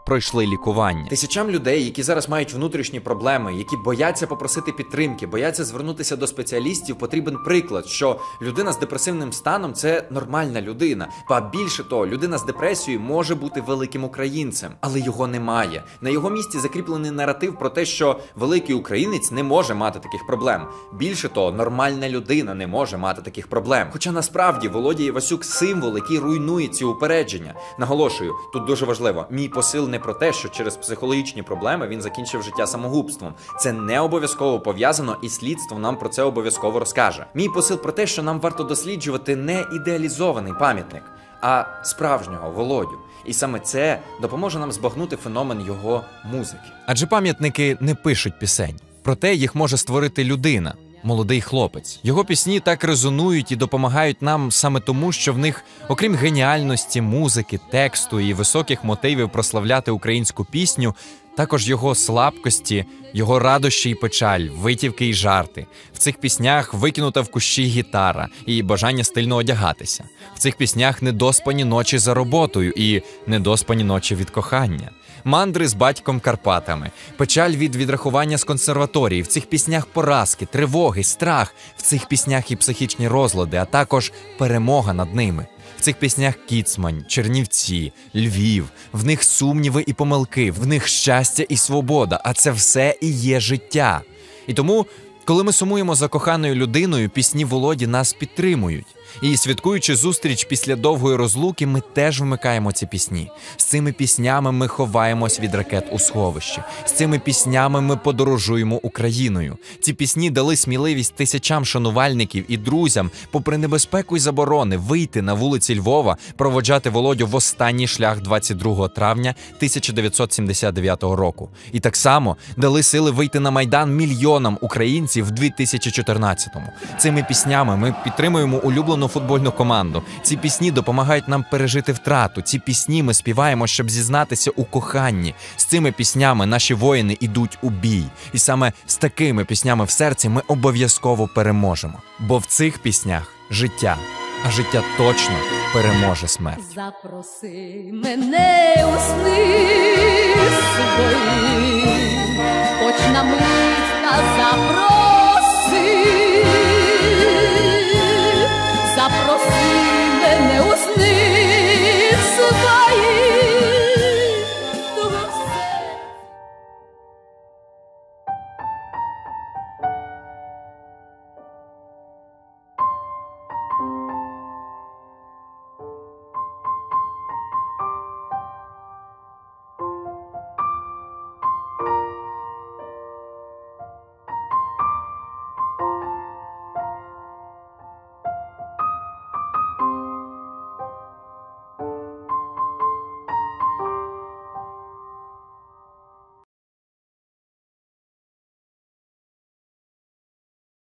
пройшли лікування. Тисячам людей, які зараз мають внутрішні проблеми, які бояться попросити підтримки, бояться звернутися до спеціалістів, потрібен приклад, що людина з депресивним станом це нормальна людина. Ба більше того, людина з депресією може бути великим українцем, але його немає. На його місці закріплений наратив про те, що великий українець не може мати таких проблем. Більше того, нормальна людина не може мати таких проблем. Хоча насправді Володя Івасюк символ, який руйнує ці упередження. Наголошую, тут дуже важливо. Мій посил не про те, що через психологічні проблеми він закінчив життя самогубством. Це не обов'язково пов'язано, і слідство нам про це обов'язково розкаже. Мій посил про те, що нам варто досліджувати не ідеалізований пам'ятник, а справжнього Володю. І саме це допоможе нам збагнути феномен його музики. Адже пам'ятники не пишуть пісень. Проте їх може створити людина, молодий хлопець. Його пісні так резонують і допомагають нам саме тому, що в них, окрім геніальності, музики, тексту і високих мотивів прославляти українську пісню, також його слабкості, його радощі й печаль, витівки й жарти. В цих піснях викинута в кущі гітара і бажання стильно одягатися. В цих піснях недоспані ночі за роботою і недоспані ночі від кохання. Мандри з батьком Карпатами, печаль від відрахування з консерваторії. В цих піснях поразки, тривоги, страх. В цих піснях і психічні розлади, а також перемога над ними. В цих піснях Кіцмань, Чернівці, Львів, в них сумніви і помилки, в них щастя і свобода, а це все і є життя. І тому, коли ми сумуємо за коханою людиною, пісні Володі нас підтримують. І святкуючи зустріч після довгої розлуки, ми теж вмикаємо ці пісні. З цими піснями ми ховаємось від ракет у сховищі. З цими піснями ми подорожуємо Україною. Ці пісні дали сміливість тисячам шанувальників і друзям, попри небезпеку й заборони, вийти на вулиці Львова, проводжати Володю в останній шлях 22 травня 1979 року. І так само дали сили вийти на майдан мільйонам українців в 2014-му. Цими піснями ми підтримуємо улюблену улюблену футбольну команду. Ці пісні допомагають нам пережити втрату. Ці пісні ми співаємо, щоб зізнатися у коханні. З цими піснями наші воїни йдуть у бій, і саме з такими піснями в серці ми обов'язково переможемо. Бо в цих піснях життя, а життя точно переможе смерть. Запроси мене у сни свої, хоч на мить та запроси.